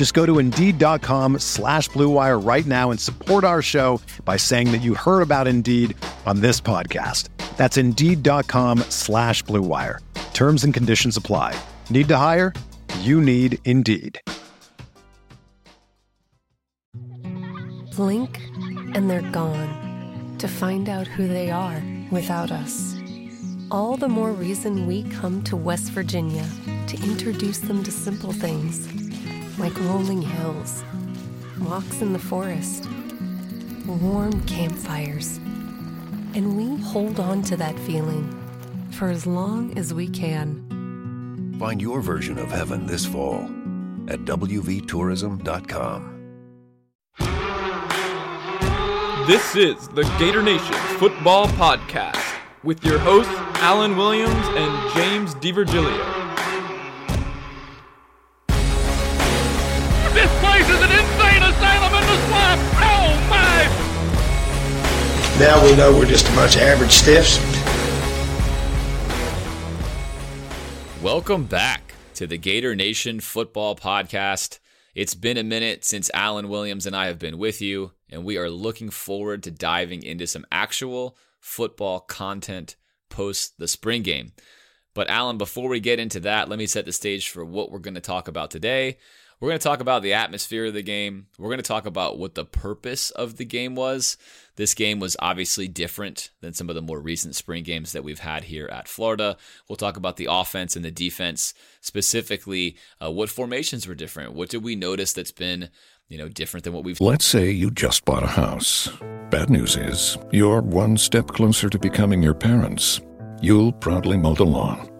Just go to Indeed.com slash BlueWire right now and support our show by saying that you heard about Indeed on this podcast. That's Indeed.com slash BlueWire. Terms and conditions apply. Need to hire? You need Indeed. Blink and they're gone to find out who they are without us. All the more reason we come to West Virginia to introduce them to simple things like rolling hills, walks in the forest, warm campfires. And we hold on to that feeling for as long as we can. Find your version of heaven this fall at WVTourism.com. This is the Gator Nation Football Podcast with your hosts, Alan Williams and James DiVirgilio. This place is an insane asylum in the swamp! Oh my! Now we know we're just a bunch of average stiffs. Welcome back to the Gator Nation Football Podcast. It's been a minute since Alan Williams and I have been with you, and we are looking forward to diving into some actual football content post the spring game. But, Alan, before we get into that, let me set the stage for what we're going to talk about today. We're going to talk about the atmosphere of the game. We're going to talk about what the purpose of the game was. This game was obviously different than some of the more recent spring games that we've had here at Florida. We'll talk about the offense and the defense, specifically uh, what formations were different. What did we notice that's been you know, different than what we've. Let's say you just bought a house. Bad news is, you're one step closer to becoming your parents. You'll proudly mow the lawn.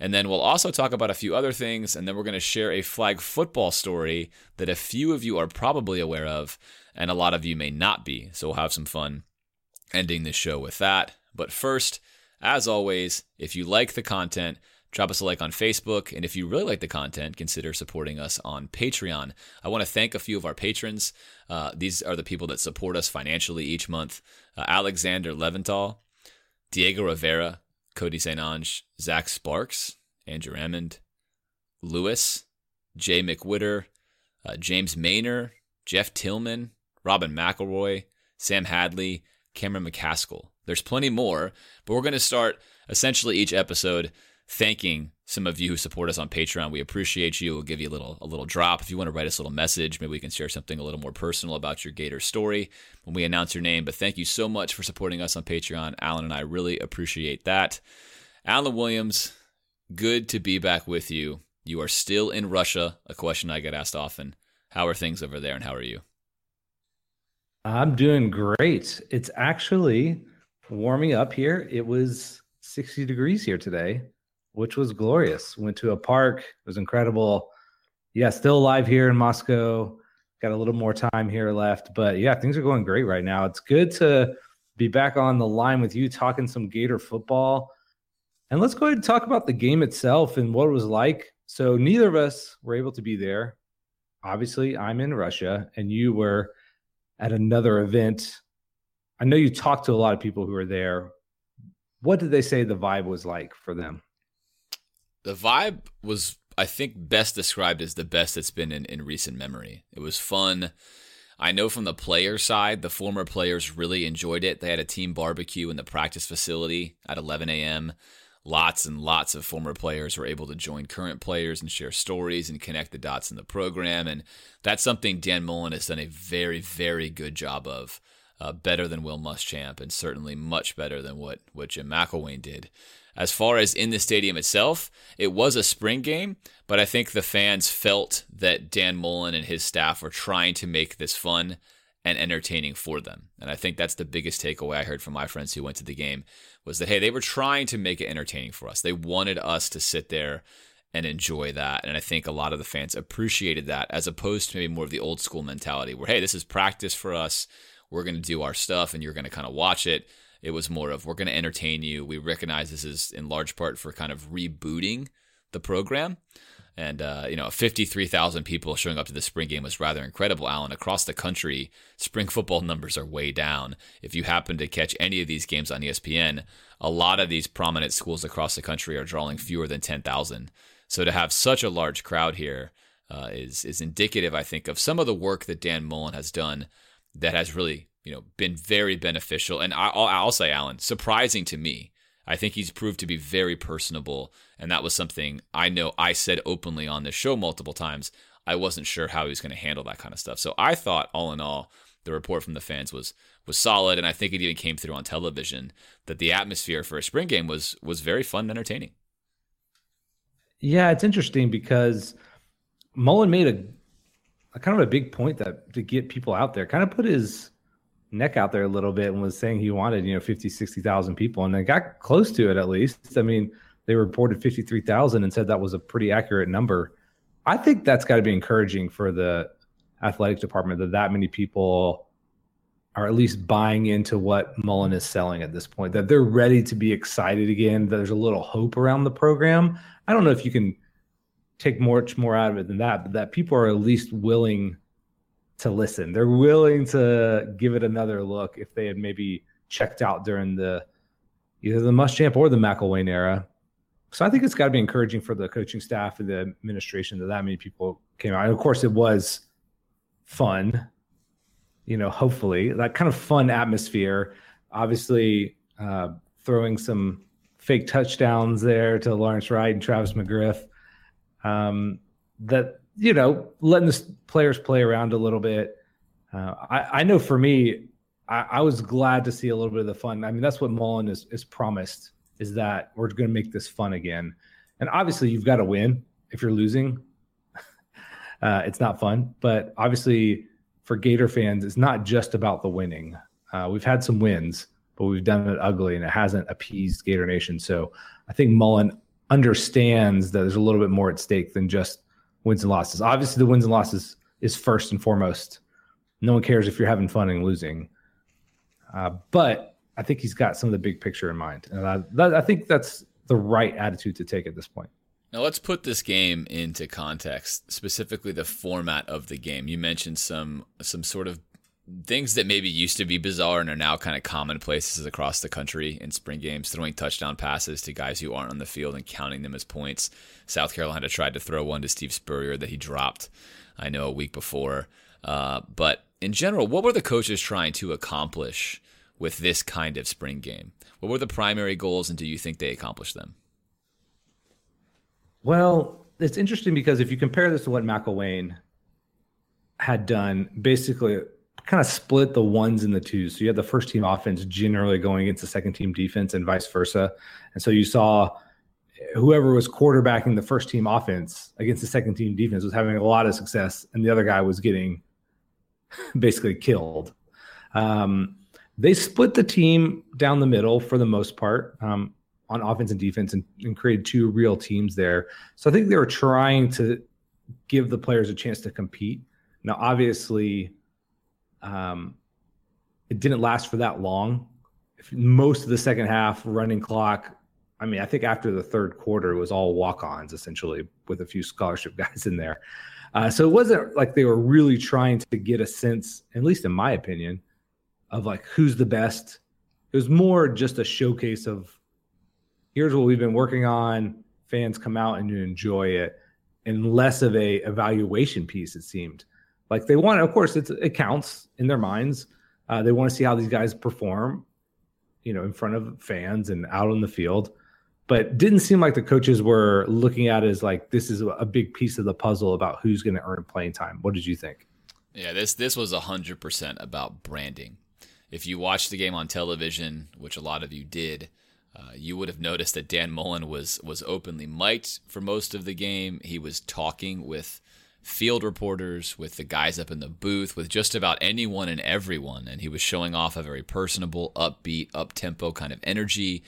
And then we'll also talk about a few other things, and then we're going to share a flag football story that a few of you are probably aware of, and a lot of you may not be. So we'll have some fun ending this show with that. But first, as always, if you like the content, drop us a like on Facebook. And if you really like the content, consider supporting us on Patreon. I want to thank a few of our patrons. Uh, these are the people that support us financially each month uh, Alexander Leventhal, Diego Rivera, Cody St. Ange, Zach Sparks, Andrew Hammond, Lewis, Jay McWhitter, uh, James Maynor, Jeff Tillman, Robin McElroy, Sam Hadley, Cameron McCaskill. There's plenty more, but we're going to start essentially each episode thanking some of you who support us on Patreon. We appreciate you. We'll give you a little a little drop. If you want to write us a little message, maybe we can share something a little more personal about your Gator story when we announce your name. But thank you so much for supporting us on Patreon. Alan and I really appreciate that. Alan Williams, good to be back with you. You are still in Russia, a question I get asked often. How are things over there and how are you? I'm doing great. It's actually warming up here. It was 60 degrees here today which was glorious. Went to a park. It was incredible. Yeah, still alive here in Moscow. Got a little more time here left, but yeah, things are going great right now. It's good to be back on the line with you talking some Gator football. And let's go ahead and talk about the game itself and what it was like. So, neither of us were able to be there. Obviously, I'm in Russia and you were at another event. I know you talked to a lot of people who were there. What did they say the vibe was like for them? The vibe was I think best described as the best it's been in, in recent memory. It was fun. I know from the player side, the former players really enjoyed it. They had a team barbecue in the practice facility at 11 a.m. Lots and lots of former players were able to join current players and share stories and connect the dots in the program. And that's something Dan Mullen has done a very, very good job of. Uh, better than Will Muschamp, and certainly much better than what, what Jim McElwain did. As far as in the stadium itself, it was a spring game, but I think the fans felt that Dan Mullen and his staff were trying to make this fun and entertaining for them. And I think that's the biggest takeaway I heard from my friends who went to the game was that hey, they were trying to make it entertaining for us. They wanted us to sit there and enjoy that. And I think a lot of the fans appreciated that as opposed to maybe more of the old school mentality where hey, this is practice for us. We're going to do our stuff and you're going to kind of watch it. It was more of we're going to entertain you. We recognize this is in large part for kind of rebooting the program. And, uh, you know, 53,000 people showing up to the spring game was rather incredible, Alan. Across the country, spring football numbers are way down. If you happen to catch any of these games on ESPN, a lot of these prominent schools across the country are drawing fewer than 10,000. So to have such a large crowd here uh, is is indicative, I think, of some of the work that Dan Mullen has done that has really you know, been very beneficial. And I'll, I'll say, Alan, surprising to me. I think he's proved to be very personable. And that was something I know I said openly on this show multiple times. I wasn't sure how he was going to handle that kind of stuff. So I thought, all in all, the report from the fans was was solid, and I think it even came through on television that the atmosphere for a spring game was was very fun and entertaining. Yeah, it's interesting because Mullen made a, a kind of a big point that to get people out there, kind of put his neck out there a little bit and was saying he wanted, you know, 50, 60,000 people and they got close to it at least. I mean, they reported 53,000 and said that was a pretty accurate number. I think that's got to be encouraging for the athletic department that that many people are at least buying into what Mullen is selling at this point, that they're ready to be excited again, that there's a little hope around the program. I don't know if you can take much more out of it than that, but that people are at least willing to listen. They're willing to give it another look if they had maybe checked out during the either the Muschamp or the McElwain era. So I think it's got to be encouraging for the coaching staff and the administration that that many people came out. And of course, it was fun. You know, hopefully that kind of fun atmosphere. Obviously, uh, throwing some fake touchdowns there to Lawrence Wright and Travis McGriff. Um, that you know, letting the players play around a little bit. Uh, I, I, know for me, I, I, was glad to see a little bit of the fun. I mean, that's what Mullen is, is promised is that we're going to make this fun again. And obviously, you've got to win. If you're losing, uh, it's not fun. But obviously, for Gator fans, it's not just about the winning. Uh, we've had some wins, but we've done it ugly, and it hasn't appeased Gator Nation. So I think Mullen understands that there's a little bit more at stake than just wins and losses. Obviously, the wins and losses is first and foremost. No one cares if you're having fun and losing. Uh, but I think he's got some of the big picture in mind, and I, that, I think that's the right attitude to take at this point. Now let's put this game into context, specifically the format of the game. You mentioned some some sort of things that maybe used to be bizarre and are now kind of commonplaces across the country in spring games, throwing touchdown passes to guys who aren't on the field and counting them as points. South Carolina tried to throw one to Steve Spurrier that he dropped, I know, a week before. Uh, but in general, what were the coaches trying to accomplish with this kind of spring game? What were the primary goals, and do you think they accomplished them? Well, it's interesting because if you compare this to what McElwain had done, basically kind of split the ones and the twos. So you had the first team offense generally going against the second team defense and vice versa. And so you saw whoever was quarterbacking the first team offense against the second team defense was having a lot of success, and the other guy was getting basically killed. Um, they split the team down the middle for the most part um, on offense and defense and, and created two real teams there. So I think they were trying to give the players a chance to compete. Now, obviously, um, it didn't last for that long. Most of the second half running clock, I mean, I think after the third quarter, it was all walk-ons essentially, with a few scholarship guys in there. Uh, so it wasn't like they were really trying to get a sense, at least in my opinion, of like who's the best. It was more just a showcase of here's what we've been working on. Fans come out and enjoy it. and less of a evaluation piece. It seemed like they want, of course, it counts in their minds. Uh, they want to see how these guys perform, you know, in front of fans and out on the field. But didn't seem like the coaches were looking at it as like this is a big piece of the puzzle about who's going to earn playing time. What did you think? Yeah, this this was hundred percent about branding. If you watched the game on television, which a lot of you did, uh, you would have noticed that Dan Mullen was was openly mic'd for most of the game. He was talking with field reporters, with the guys up in the booth, with just about anyone and everyone, and he was showing off a very personable, upbeat, up tempo kind of energy.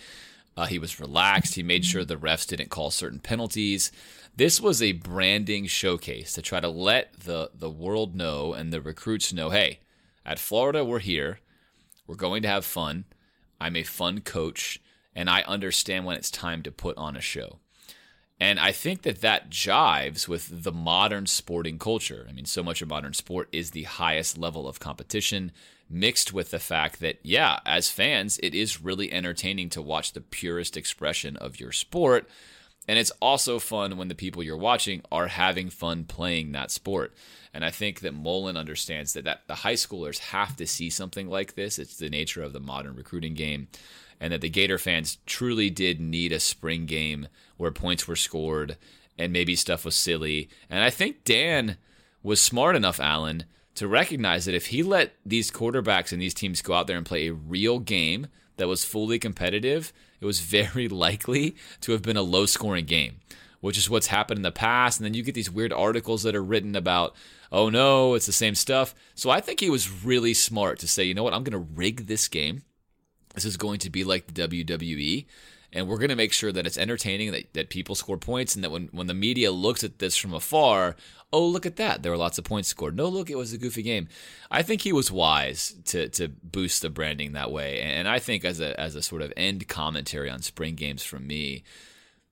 Uh, he was relaxed. He made sure the refs didn't call certain penalties. This was a branding showcase to try to let the the world know and the recruits know, hey, at Florida we're here. We're going to have fun. I'm a fun coach, and I understand when it's time to put on a show. And I think that that jives with the modern sporting culture. I mean, so much of modern sport is the highest level of competition, mixed with the fact that, yeah, as fans, it is really entertaining to watch the purest expression of your sport. And it's also fun when the people you're watching are having fun playing that sport. And I think that Mullen understands that, that the high schoolers have to see something like this. It's the nature of the modern recruiting game. And that the Gator fans truly did need a spring game where points were scored and maybe stuff was silly. And I think Dan was smart enough, Alan, to recognize that if he let these quarterbacks and these teams go out there and play a real game that was fully competitive, it was very likely to have been a low scoring game, which is what's happened in the past. And then you get these weird articles that are written about oh no, it's the same stuff. So I think he was really smart to say, you know what, I'm going to rig this game. This is going to be like the WWE. And we're going to make sure that it's entertaining, that, that people score points, and that when, when the media looks at this from afar, oh, look at that. There were lots of points scored. No, look, it was a goofy game. I think he was wise to, to boost the branding that way. And I think as a, as a sort of end commentary on spring games from me,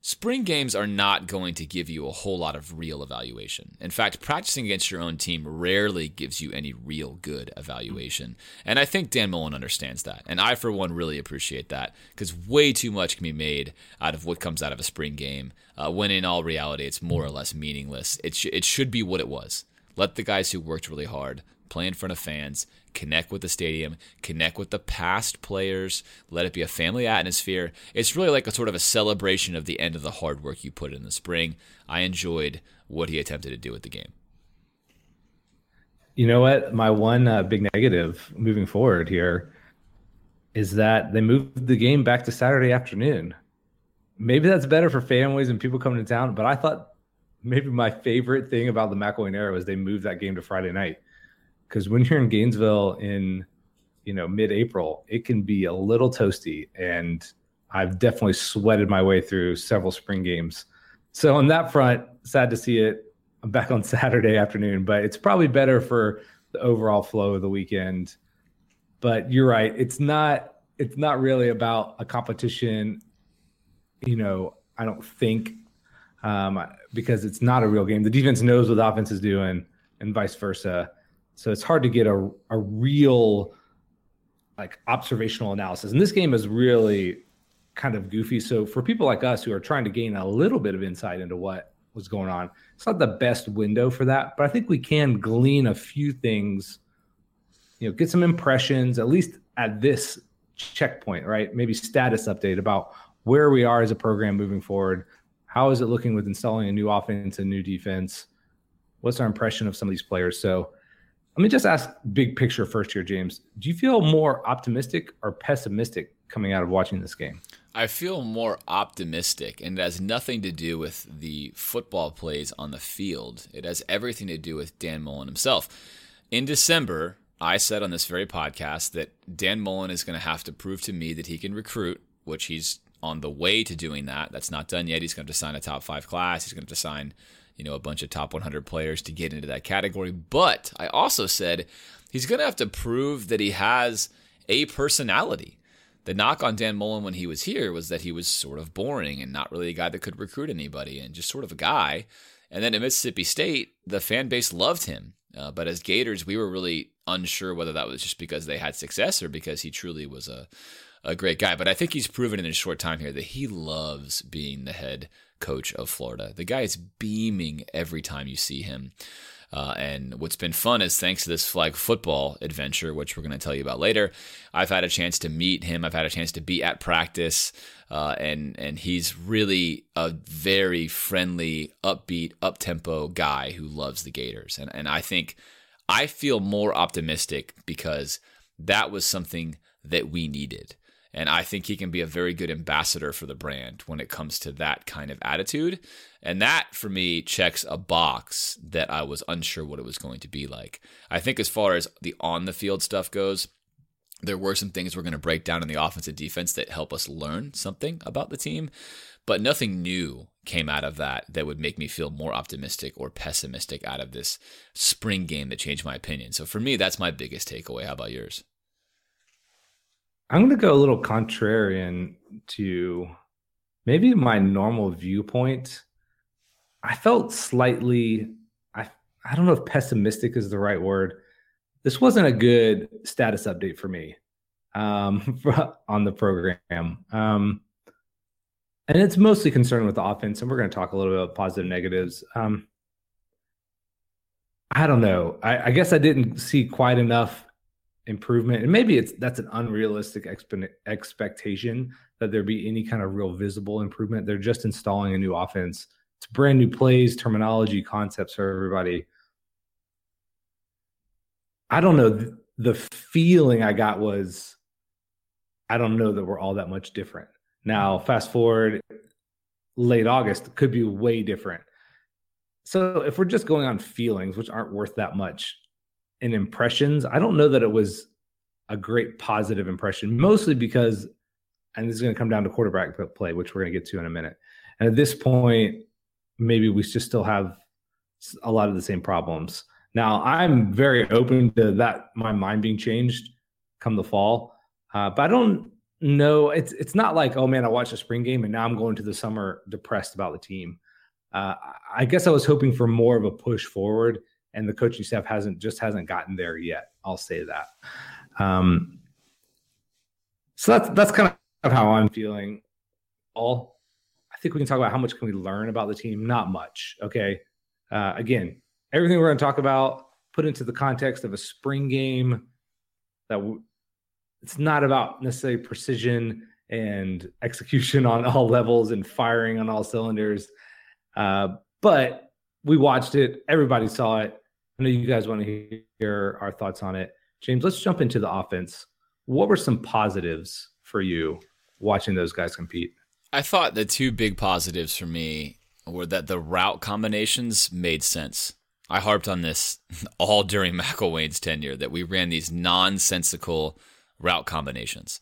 Spring games are not going to give you a whole lot of real evaluation. In fact, practicing against your own team rarely gives you any real good evaluation. And I think Dan Mullen understands that. And I, for one, really appreciate that because way too much can be made out of what comes out of a spring game uh, when in all reality it's more or less meaningless. It, sh- it should be what it was. Let the guys who worked really hard play in front of fans, connect with the stadium, connect with the past players, let it be a family atmosphere. It's really like a sort of a celebration of the end of the hard work you put in the spring. I enjoyed what he attempted to do with the game. You know what? My one uh, big negative moving forward here is that they moved the game back to Saturday afternoon. Maybe that's better for families and people coming to town, but I thought maybe my favorite thing about the McElwain era was they moved that game to Friday night because when you're in Gainesville in you know mid-April, it can be a little toasty, and I've definitely sweated my way through several spring games. So on that front, sad to see it. I'm back on Saturday afternoon, but it's probably better for the overall flow of the weekend. But you're right; it's not it's not really about a competition. You know, I don't think um, because it's not a real game. The defense knows what the offense is doing, and vice versa. So it's hard to get a, a real like observational analysis. And this game is really kind of goofy. So for people like us who are trying to gain a little bit of insight into what was going on, it's not the best window for that, but I think we can glean a few things, you know, get some impressions, at least at this checkpoint, right? Maybe status update about where we are as a program moving forward. How is it looking with installing a new offense and new defense? What's our impression of some of these players? So let me just ask big picture first here, James. Do you feel more optimistic or pessimistic coming out of watching this game? I feel more optimistic, and it has nothing to do with the football plays on the field. It has everything to do with Dan Mullen himself. In December, I said on this very podcast that Dan Mullen is going to have to prove to me that he can recruit, which he's on the way to doing that. That's not done yet. He's going to sign a top five class. He's going to sign you know, a bunch of top 100 players to get into that category. But I also said he's going to have to prove that he has a personality. The knock on Dan Mullen when he was here was that he was sort of boring and not really a guy that could recruit anybody and just sort of a guy. And then at Mississippi State, the fan base loved him. Uh, but as Gators, we were really unsure whether that was just because they had success or because he truly was a, a great guy. But I think he's proven in a short time here that he loves being the head coach of Florida. The guy is beaming every time you see him. Uh, and what's been fun is thanks to this flag football adventure, which we're going to tell you about later, I've had a chance to meet him. I've had a chance to be at practice, uh, and and he's really a very friendly, upbeat, up tempo guy who loves the Gators. And and I think I feel more optimistic because that was something that we needed. And I think he can be a very good ambassador for the brand when it comes to that kind of attitude. And that for me checks a box that I was unsure what it was going to be like. I think as far as the on the field stuff goes, there were some things we're going to break down in the offense and defense that help us learn something about the team, but nothing new came out of that that would make me feel more optimistic or pessimistic out of this spring game that changed my opinion. So for me, that's my biggest takeaway. How about yours? I'm going to go a little contrarian to maybe my normal viewpoint. I felt slightly, I, I don't know if pessimistic is the right word. This wasn't a good status update for me um, on the program. Um, and it's mostly concerned with the offense. And we're going to talk a little bit about positive negatives. Um, I don't know. I, I guess I didn't see quite enough improvement and maybe it's that's an unrealistic expe- expectation that there be any kind of real visible improvement. They're just installing a new offense. It's brand new plays terminology concepts for everybody. I don't know. The feeling i got was i don't know that we're all that much different. Now fast forward late august could be way different. So if we're just going on feelings which aren't worth that much impressions, I don't know that it was a great positive impression, mostly because, and this is going to come down to quarterback play, which we're going to get to in a minute. And at this point, maybe we just still have a lot of the same problems. Now, I'm very open to that, my mind being changed come the fall. Uh, but I don't know. It's it's not like, oh man, I watched a spring game and now I'm going to the summer depressed about the team. Uh, I guess I was hoping for more of a push forward and the coaching staff hasn't just hasn't gotten there yet. I'll say that. Um, so that's that's kind of how I'm feeling. All I think we can talk about how much can we learn about the team. Not much. Okay. Uh, again, everything we're going to talk about put into the context of a spring game. That w- it's not about necessarily precision and execution on all levels and firing on all cylinders. Uh, but we watched it. Everybody saw it. I know you guys want to hear our thoughts on it. James, let's jump into the offense. What were some positives for you watching those guys compete? I thought the two big positives for me were that the route combinations made sense. I harped on this all during McElwain's tenure that we ran these nonsensical route combinations.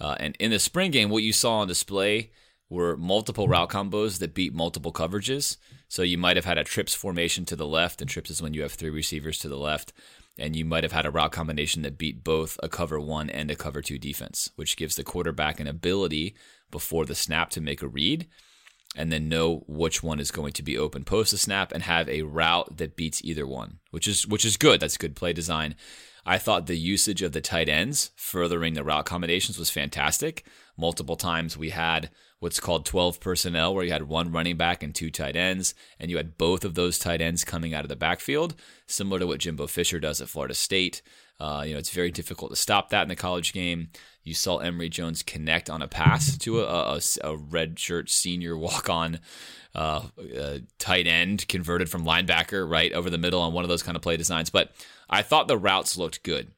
Uh, and in the spring game, what you saw on display were multiple route combos that beat multiple coverages. So you might have had a trips formation to the left, and trips is when you have three receivers to the left. And you might have had a route combination that beat both a cover one and a cover two defense, which gives the quarterback an ability before the snap to make a read and then know which one is going to be open post the snap and have a route that beats either one, which is which is good. That's good play design. I thought the usage of the tight ends furthering the route combinations was fantastic. Multiple times we had what's called 12 personnel, where you had one running back and two tight ends, and you had both of those tight ends coming out of the backfield, similar to what Jimbo Fisher does at Florida State. Uh, you know, it's very difficult to stop that in the college game. You saw Emory Jones connect on a pass to a, a, a red shirt senior walk on uh, uh, tight end converted from linebacker right over the middle on one of those kind of play designs. But I thought the routes looked good.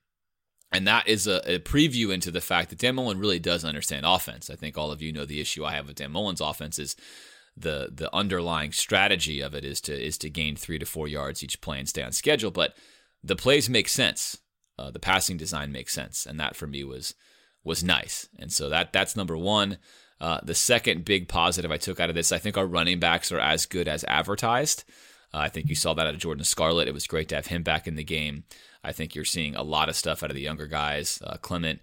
And that is a, a, preview into the fact that Dan Mullen really does understand offense. I think all of you know the issue I have with Dan Mullen's offense is the the underlying strategy of it is to is to gain three to four yards each play and stay on schedule. But the plays make sense. Uh, the passing design makes sense, and that for me was was nice. And so that that's number one. Uh, the second big positive I took out of this, I think our running backs are as good as advertised. Uh, I think you saw that out of Jordan Scarlett. It was great to have him back in the game. I think you're seeing a lot of stuff out of the younger guys, uh, Clement.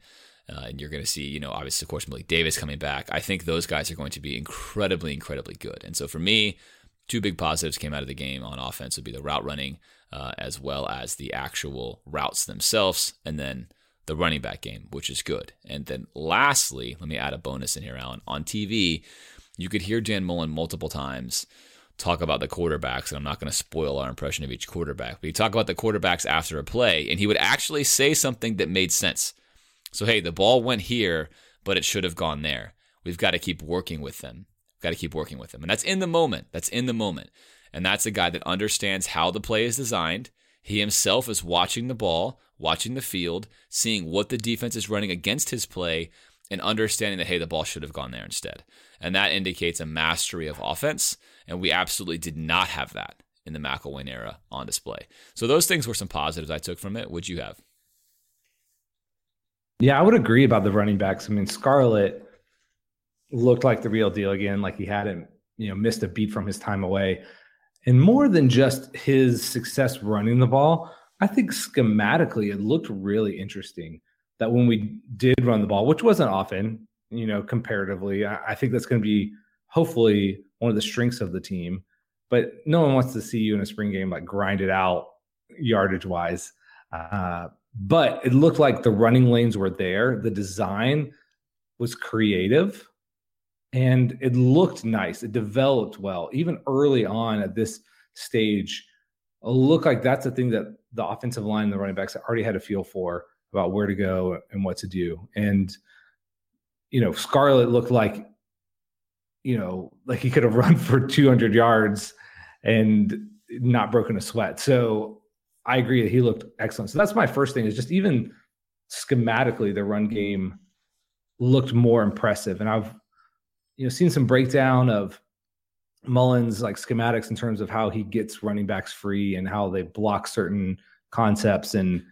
Uh, and you're going to see, you know, obviously, of course, Malik Davis coming back. I think those guys are going to be incredibly, incredibly good. And so for me, two big positives came out of the game on offense would be the route running uh, as well as the actual routes themselves, and then the running back game, which is good. And then lastly, let me add a bonus in here, Alan. On TV, you could hear Dan Mullen multiple times talk about the quarterbacks, and I'm not going to spoil our impression of each quarterback, but he talk about the quarterbacks after a play, and he would actually say something that made sense. So, hey, the ball went here, but it should have gone there. We've got to keep working with them. We've got to keep working with them. And that's in the moment. That's in the moment. And that's a guy that understands how the play is designed. He himself is watching the ball, watching the field, seeing what the defense is running against his play, and understanding that, hey, the ball should have gone there instead. And that indicates a mastery of offense. And we absolutely did not have that in the McElwain era on display. So those things were some positives I took from it. Would you have? Yeah, I would agree about the running backs. I mean, Scarlett looked like the real deal again, like he hadn't, you know, missed a beat from his time away. And more than just his success running the ball, I think schematically it looked really interesting that when we did run the ball, which wasn't often, you know, comparatively, I, think that's going to be hopefully one of the strengths of the team. But no one wants to see you in a spring game like grind it out yardage wise. Uh, but it looked like the running lanes were there. The design was creative and it looked nice. It developed well, even early on at this stage. It looked like that's the thing that the offensive line and the running backs already had a feel for about where to go and what to do. And you know, Scarlett looked like you know, like he could have run for 200 yards and not broken a sweat. So I agree that he looked excellent. So that's my first thing is just even schematically, the run game looked more impressive. And I've, you know, seen some breakdown of Mullen's like schematics in terms of how he gets running backs free and how they block certain concepts. And,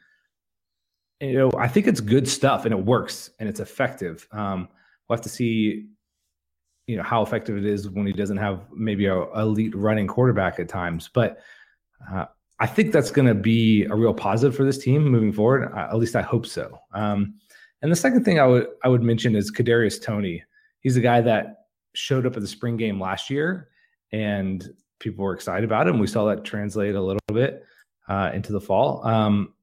you know, I think it's good stuff and it works and it's effective. Um, we'll have to see, you know, how effective it is when he doesn't have maybe a elite running quarterback at times. But uh, I think that's going to be a real positive for this team moving forward. Uh, at least I hope so. Um, and the second thing I would I would mention is Kadarius Toney. He's a guy that showed up at the spring game last year, and people were excited about him. We saw that translate a little bit uh, into the fall. Um,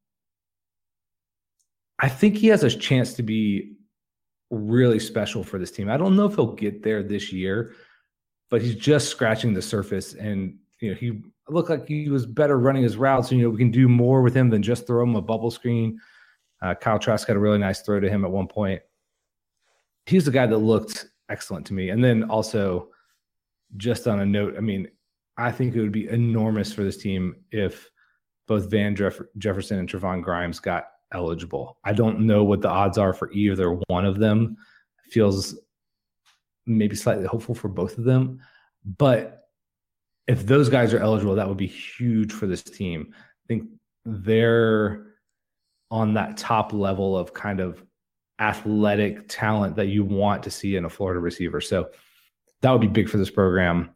I think he has a chance to be really special for this team. I don't know if he'll get there this year, but he's just scratching the surface, and you know he looked like he was better running his routes. And, you know, we can do more with him than just throw him a bubble screen. Uh, Kyle Trask had a really nice throw to him at one point. He's the guy that looked excellent to me. And then also, just on a note, I mean, I think it would be enormous for this team if both Van Jeff- Jefferson and Trevon Grimes got eligible. I don't know what the odds are for either one of them. Feels maybe slightly hopeful for both of them, but if those guys are eligible, that would be huge for this team. I think they're on that top level of kind of athletic talent that you want to see in a Florida receiver. So that would be big for this program.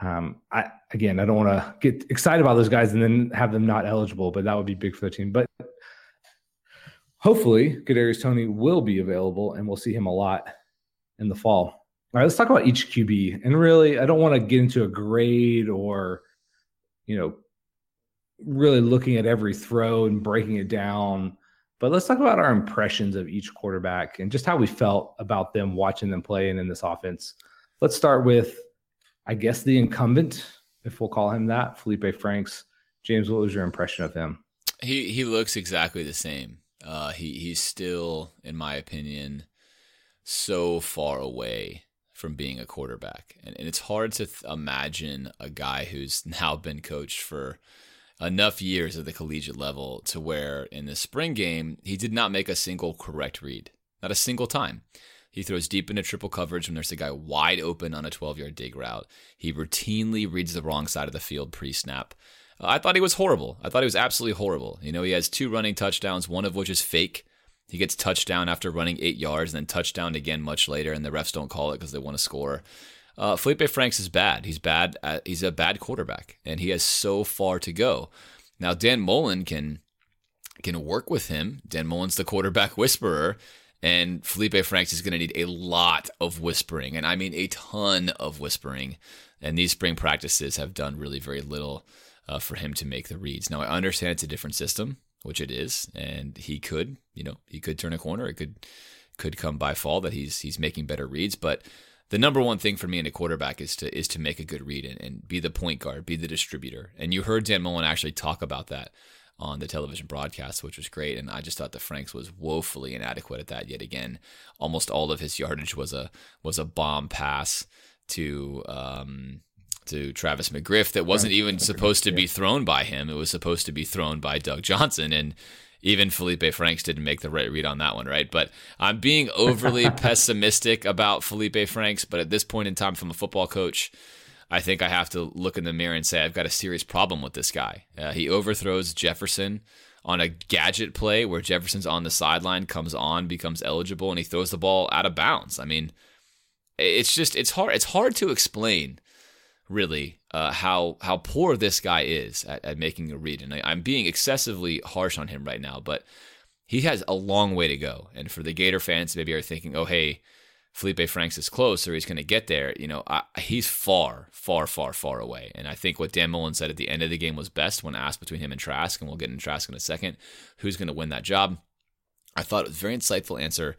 Um, I again, I don't want to get excited about those guys and then have them not eligible, but that would be big for the team. But hopefully, Kadarius Toney will be available, and we'll see him a lot in the fall. All right, let's talk about each QB. And really, I don't want to get into a grade or, you know, really looking at every throw and breaking it down. But let's talk about our impressions of each quarterback and just how we felt about them watching them play and in this offense. Let's start with, I guess, the incumbent, if we'll call him that, Felipe Franks. James, what was your impression of him? He he looks exactly the same. Uh, he he's still, in my opinion, so far away from being a quarterback. And, and it's hard to th- imagine a guy who's now been coached for enough years at the collegiate level to where in the spring game, he did not make a single correct read, not a single time. He throws deep into triple coverage when there's a guy wide open on a 12 yard dig route. He routinely reads the wrong side of the field pre snap. I thought he was horrible. I thought he was absolutely horrible. You know, he has two running touchdowns, one of which is fake. He gets touchdown after running eight yards and then touchdown again much later, and the refs don't call it because they want to score. Uh, Felipe Franks is bad. He's bad. At, he's a bad quarterback, and he has so far to go. Now Dan Mullen can can work with him. Dan Mullen's the quarterback whisperer, and Felipe Franks is going to need a lot of whispering, and I mean a ton of whispering. And these spring practices have done really very little uh, for him to make the reads. Now I understand it's a different system which it is, and he could, you know, he could turn a corner. It could could come by fall that he's he's making better reads, but the number one thing for me in a quarterback is to is to make a good read and, and be the point guard, be the distributor. And you heard Dan Mullen actually talk about that on the television broadcast, which was great. And I just thought the Franks was woefully inadequate at that yet again. Almost all of his yardage was a was a bomb pass to um, to Travis McGriff that wasn't even supposed to be thrown by him. It was supposed to be thrown by Doug Johnson. And even Felipe Franks didn't make the right read on that one, right? But I'm being overly pessimistic about Felipe Franks. But at this point in time, from a football coach, I think I have to look in the mirror and say I've got a serious problem with this guy. Uh, he overthrows Jefferson on a gadget play where Jefferson's on the sideline, comes on, becomes eligible, and he throws the ball out of bounds. I mean, it's just it's hard it's hard to explain really uh, how how poor this guy is at, at making a read. And I, I'm being excessively harsh on him right now, but he has a long way to go. And for the Gator fans, maybe are thinking, oh hey, Felipe Franks is close or he's going to get there. You know, I, he's far, far, far, far away. And I think what Dan Mullen said at the end of the game was best when asked between him and Trask, and we'll get into Trask in a second, who's going to win that job. I thought it was a very insightful answer.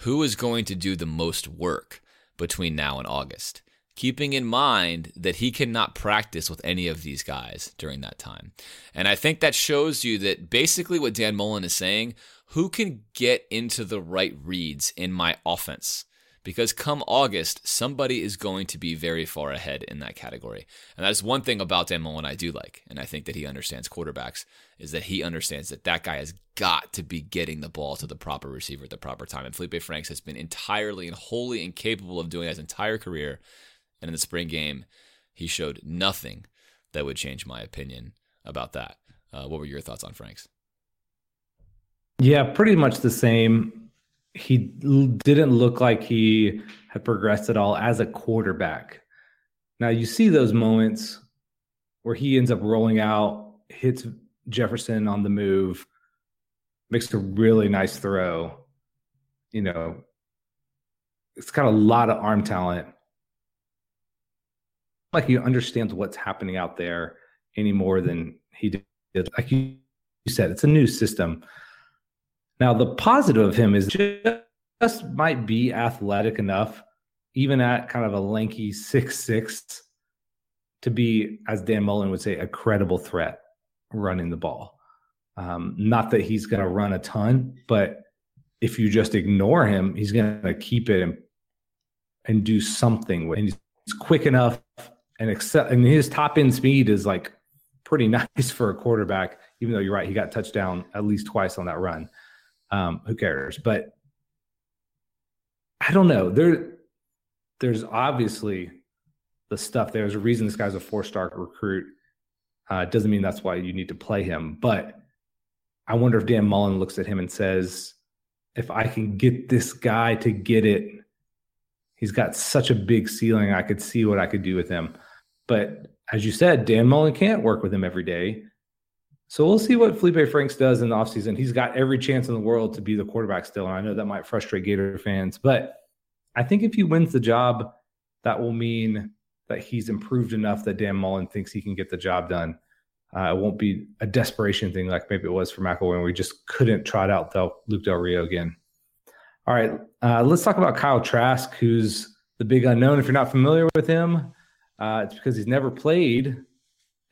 Who is going to do the most work between now and August? Keeping in mind that he cannot practice with any of these guys during that time. And I think that shows you that basically what Dan Mullen is saying who can get into the right reads in my offense? Because come August, somebody is going to be very far ahead in that category. And that is one thing about Dan Mullen I do like. And I think that he understands quarterbacks, is that he understands that that guy has got to be getting the ball to the proper receiver at the proper time. And Felipe Franks has been entirely and wholly incapable of doing that his entire career. And in the spring game, he showed nothing that would change my opinion about that. Uh, what were your thoughts on Franks? Yeah, pretty much the same. He didn't look like he had progressed at all as a quarterback. Now, you see those moments where he ends up rolling out, hits Jefferson on the move, makes a really nice throw. You know, it's got a lot of arm talent like he understands what's happening out there any more than he did. Like you said, it's a new system. Now, the positive of him is just might be athletic enough, even at kind of a lanky six six, to be, as Dan Mullen would say, a credible threat running the ball. Um, not that he's going to run a ton, but if you just ignore him, he's going to keep it and, and do something with. And he's quick enough and and his top end speed is like pretty nice for a quarterback. Even though you're right, he got touchdown at least twice on that run. Um, who cares? But I don't know. There, there's obviously the stuff. There's a reason this guy's a four star recruit. Uh, doesn't mean that's why you need to play him, but I wonder if Dan Mullen looks at him and says, if I can get this guy to get it, he's got such a big ceiling. I could see what I could do with him. But as you said, Dan Mullen can't work with him every day. So we'll see what Felipe Franks does in the offseason. He's got every chance in the world to be the quarterback still. And I know that might frustrate Gator fans, but I think if he wins the job, that will mean that he's improved enough that Dan Mullen thinks he can get the job done. Uh, it won't be a desperation thing like maybe it was for McElwain, where we just couldn't trot out Del, Luke Del Rio again. All right, uh, let's talk about Kyle Trask, who's the big unknown. If you're not familiar with him, uh, it's because he's never played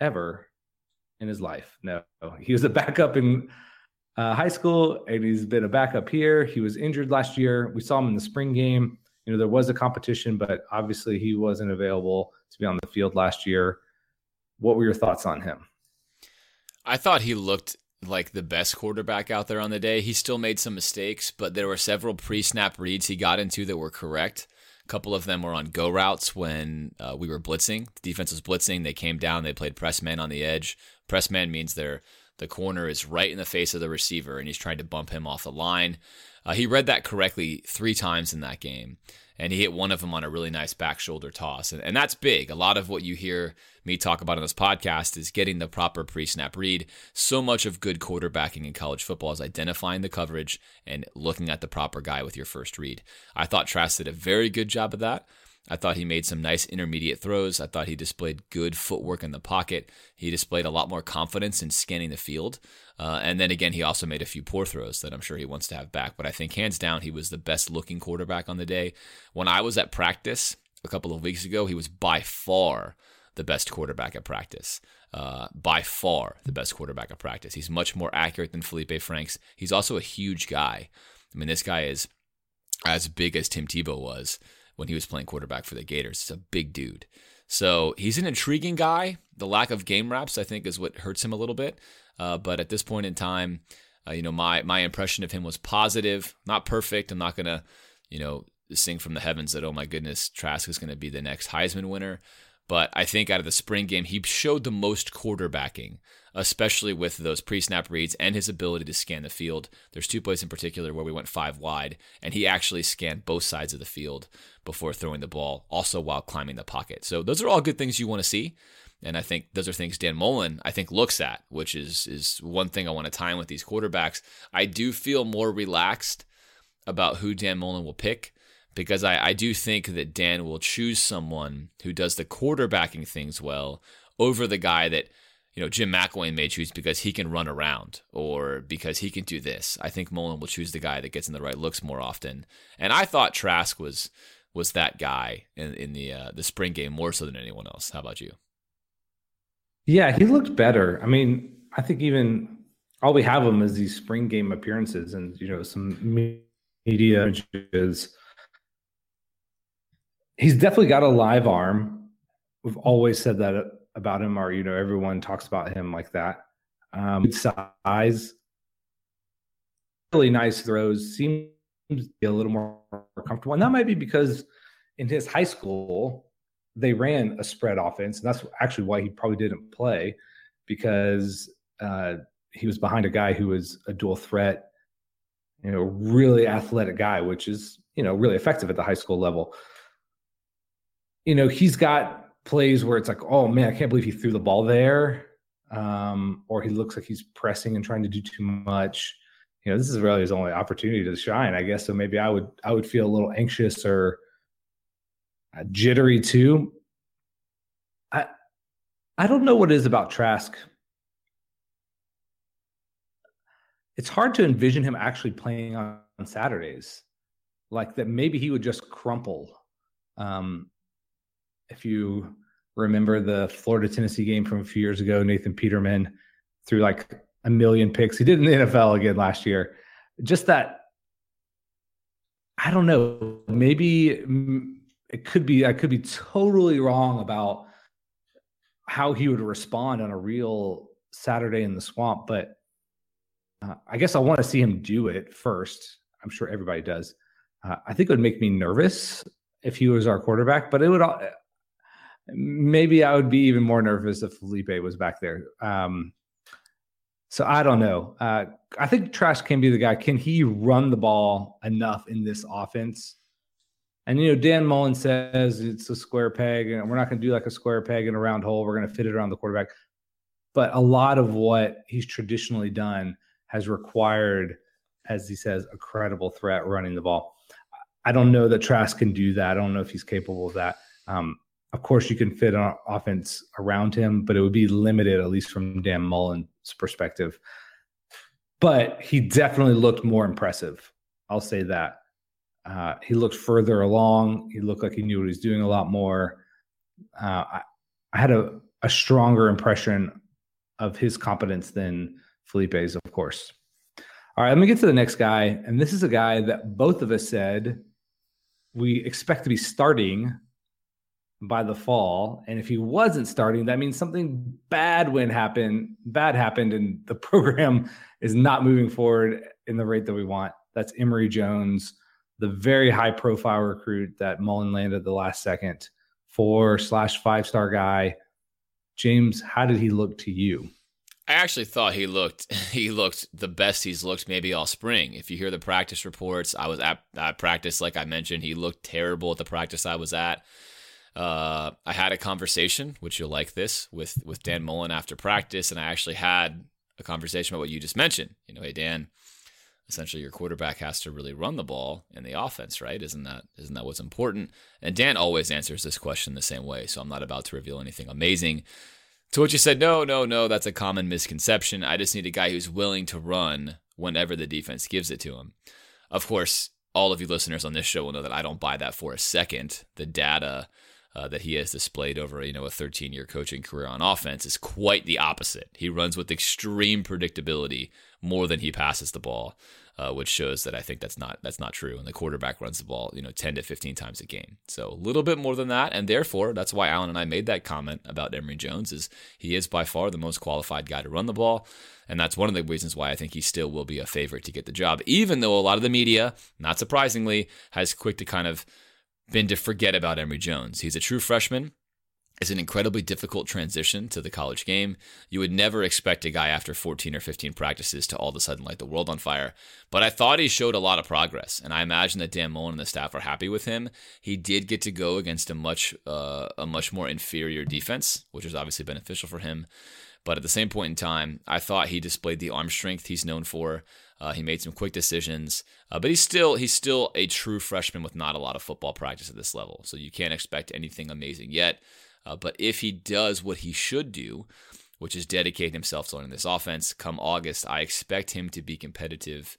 ever in his life. No, he was a backup in uh, high school, and he's been a backup here. He was injured last year. We saw him in the spring game. You know, there was a competition, but obviously he wasn't available to be on the field last year. What were your thoughts on him? I thought he looked like the best quarterback out there on the day. He still made some mistakes, but there were several pre-snap reads he got into that were correct. A couple of them were on go routes when uh, we were blitzing. The defense was blitzing. They came down. They played press man on the edge. Press man means they're the corner is right in the face of the receiver, and he's trying to bump him off the line. Uh, he read that correctly three times in that game and he hit one of them on a really nice back shoulder toss. And, and that's big. A lot of what you hear me talk about on this podcast is getting the proper pre snap read. So much of good quarterbacking in college football is identifying the coverage and looking at the proper guy with your first read. I thought Trask did a very good job of that. I thought he made some nice intermediate throws. I thought he displayed good footwork in the pocket. He displayed a lot more confidence in scanning the field. Uh, and then again, he also made a few poor throws that I'm sure he wants to have back. But I think hands down, he was the best looking quarterback on the day. When I was at practice a couple of weeks ago, he was by far the best quarterback at practice. Uh, by far the best quarterback at practice. He's much more accurate than Felipe Franks. He's also a huge guy. I mean, this guy is as big as Tim Tebow was when he was playing quarterback for the Gators. It's a big dude. So he's an intriguing guy. The lack of game reps, I think, is what hurts him a little bit. Uh, but at this point in time, uh, you know, my my impression of him was positive, not perfect. I'm not gonna, you know, sing from the heavens that oh my goodness, Trask is gonna be the next Heisman winner. But I think out of the spring game, he showed the most quarterbacking, especially with those pre snap reads and his ability to scan the field. There's two plays in particular where we went five wide, and he actually scanned both sides of the field before throwing the ball, also while climbing the pocket. So those are all good things you want to see. And I think those are things Dan Mullen, I think, looks at, which is is one thing I want to in with these quarterbacks. I do feel more relaxed about who Dan Mullen will pick because I, I do think that Dan will choose someone who does the quarterbacking things well over the guy that you know Jim McElwain may choose because he can run around or because he can do this. I think Mullen will choose the guy that gets in the right looks more often. And I thought Trask was was that guy in, in the uh, the spring game more so than anyone else. How about you? Yeah, he looked better. I mean, I think even all we have him is these spring game appearances and you know some media images he's definitely got a live arm. We've always said that about him, or you know, everyone talks about him like that. Um, size, really nice throws. Seems to be a little more comfortable, and that might be because in his high school they ran a spread offense, and that's actually why he probably didn't play because uh, he was behind a guy who was a dual threat, you know, really athletic guy, which is you know really effective at the high school level you know, he's got plays where it's like, oh man, I can't believe he threw the ball there. Um, or he looks like he's pressing and trying to do too much. You know, this is really his only opportunity to shine, I guess. So maybe I would I would feel a little anxious or uh, jittery too. I I don't know what it is about Trask. It's hard to envision him actually playing on, on Saturdays. Like that maybe he would just crumple. Um, if you remember the Florida Tennessee game from a few years ago, Nathan Peterman threw like a million picks. He did in the NFL again last year. Just that, I don't know. Maybe mm, it could be, I could be totally wrong about how he would respond on a real Saturday in the swamp, but uh, I guess I want to see him do it first. I'm sure everybody does. Uh, I think it would make me nervous if he was our quarterback, but it would maybe I would be even more nervous if Felipe was back there. Um, so I don't know. Uh, I think Trask can be the guy. Can he run the ball enough in this offense? And you know, Dan Mullen says it's a square peg, and we're not going to do like a square peg in a round hole. We're going to fit it around the quarterback. But a lot of what he's traditionally done has required, as he says, a credible threat running the ball. I don't know that Trask can do that. I don't know if he's capable of that. Um, of course, you can fit an offense around him, but it would be limited, at least from Dan Mullen's perspective. But he definitely looked more impressive. I'll say that. Uh, he looked further along. He looked like he knew what he was doing a lot more. Uh, I, I, had a, a stronger impression of his competence than Felipe's, of course. All right, let me get to the next guy. And this is a guy that both of us said we expect to be starting by the fall. And if he wasn't starting, that means something bad went happen, bad happened, and the program is not moving forward in the rate that we want. That's Emory Jones, the very high profile recruit that Mullen landed the last second, four slash five star guy. James, how did he look to you? I actually thought he looked he looked the best he's looked maybe all spring. If you hear the practice reports, I was at, at practice like I mentioned. He looked terrible at the practice I was at. Uh, I had a conversation, which you'll like this, with with Dan Mullen after practice, and I actually had a conversation about what you just mentioned. You know, hey Dan, essentially your quarterback has to really run the ball in the offense, right? Isn't that isn't that what's important? And Dan always answers this question the same way, so I'm not about to reveal anything amazing. To which you said, no, no, no, that's a common misconception. I just need a guy who's willing to run whenever the defense gives it to him. Of course, all of you listeners on this show will know that I don't buy that for a second. The data uh, that he has displayed over you know a 13 year coaching career on offense is quite the opposite. He runs with extreme predictability more than he passes the ball uh, which shows that I think that's not that's not true. And the quarterback runs the ball, you know, 10 to 15 times a game. So a little bit more than that, and therefore that's why Alan and I made that comment about Emory Jones is he is by far the most qualified guy to run the ball. And that's one of the reasons why I think he still will be a favorite to get the job, even though a lot of the media, not surprisingly, has quick to kind of been to forget about Emory Jones. He's a true freshman. It's an incredibly difficult transition to the college game. You would never expect a guy after 14 or 15 practices to all of a sudden light the world on fire. But I thought he showed a lot of progress, and I imagine that Dan Mullen and the staff are happy with him. He did get to go against a much uh, a much more inferior defense, which was obviously beneficial for him. But at the same point in time, I thought he displayed the arm strength he's known for. Uh, he made some quick decisions, uh, but he's still he's still a true freshman with not a lot of football practice at this level. So you can't expect anything amazing yet. Uh, but if he does what he should do, which is dedicate himself to learning this offense, come August, I expect him to be competitive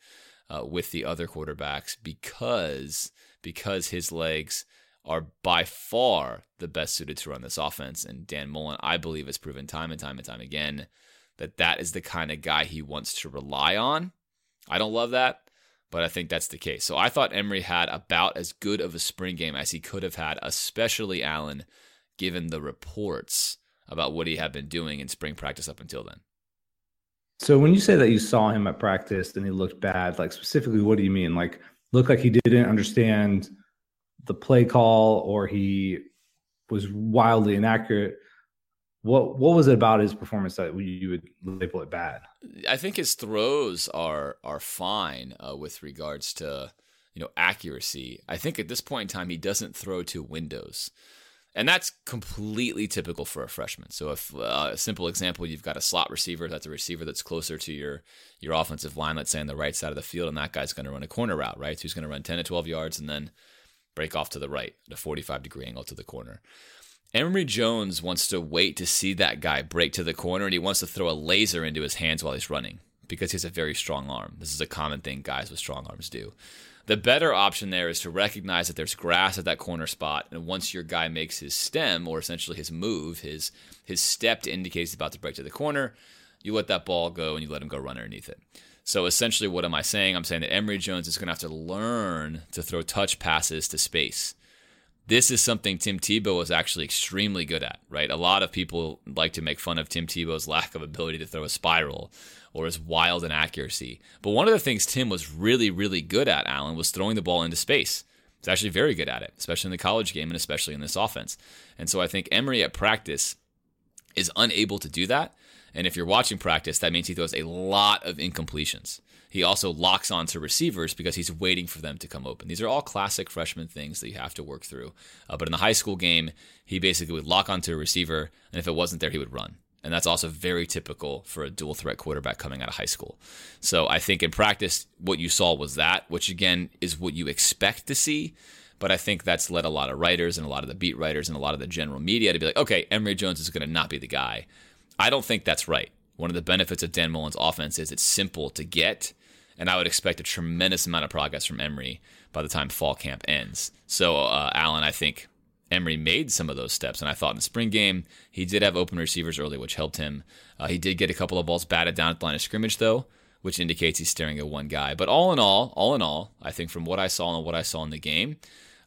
uh, with the other quarterbacks because because his legs are by far the best suited to run this offense. And Dan Mullen, I believe, has proven time and time and time again that that is the kind of guy he wants to rely on. I don't love that, but I think that's the case. So I thought Emory had about as good of a spring game as he could have had, especially Allen given the reports about what he had been doing in spring practice up until then. So when you say that you saw him at practice and he looked bad, like specifically, what do you mean? Like looked like he didn't understand the play call or he was wildly inaccurate. What what was it about his performance that you would label it bad? I think his throws are are fine uh, with regards to you know accuracy. I think at this point in time he doesn't throw to windows. And that's completely typical for a freshman. So, if uh, a simple example, you've got a slot receiver, that's a receiver that's closer to your your offensive line, let's say on the right side of the field, and that guy's going to run a corner route, right? So he's going to run 10 to 12 yards and then break off to the right at a 45 degree angle to the corner. Emory Jones wants to wait to see that guy break to the corner, and he wants to throw a laser into his hands while he's running because he has a very strong arm. This is a common thing guys with strong arms do. The better option there is to recognize that there's grass at that corner spot, and once your guy makes his stem, or essentially his move, his his step to indicate he's about to break to the corner, you let that ball go and you let him go run underneath it. So essentially, what am I saying? I'm saying that Emory Jones is going to have to learn to throw touch passes to space. This is something Tim Tebow was actually extremely good at, right? A lot of people like to make fun of Tim Tebow's lack of ability to throw a spiral or his wild inaccuracy. But one of the things Tim was really, really good at, Allen, was throwing the ball into space. He's actually very good at it, especially in the college game and especially in this offense. And so I think Emory at practice is unable to do that. And if you're watching practice, that means he throws a lot of incompletions. He also locks onto receivers because he's waiting for them to come open. These are all classic freshman things that you have to work through. Uh, but in the high school game, he basically would lock onto a receiver, and if it wasn't there, he would run. And that's also very typical for a dual threat quarterback coming out of high school. So I think in practice, what you saw was that, which again is what you expect to see. But I think that's led a lot of writers and a lot of the beat writers and a lot of the general media to be like, okay, Emory Jones is going to not be the guy. I don't think that's right. One of the benefits of Dan Mullen's offense is it's simple to get, and I would expect a tremendous amount of progress from Emory by the time fall camp ends. So, uh, Allen, I think Emory made some of those steps. And I thought in the spring game, he did have open receivers early, which helped him. Uh, he did get a couple of balls batted down at the line of scrimmage, though, which indicates he's staring at one guy. But all in all, all in all, I think from what I saw and what I saw in the game,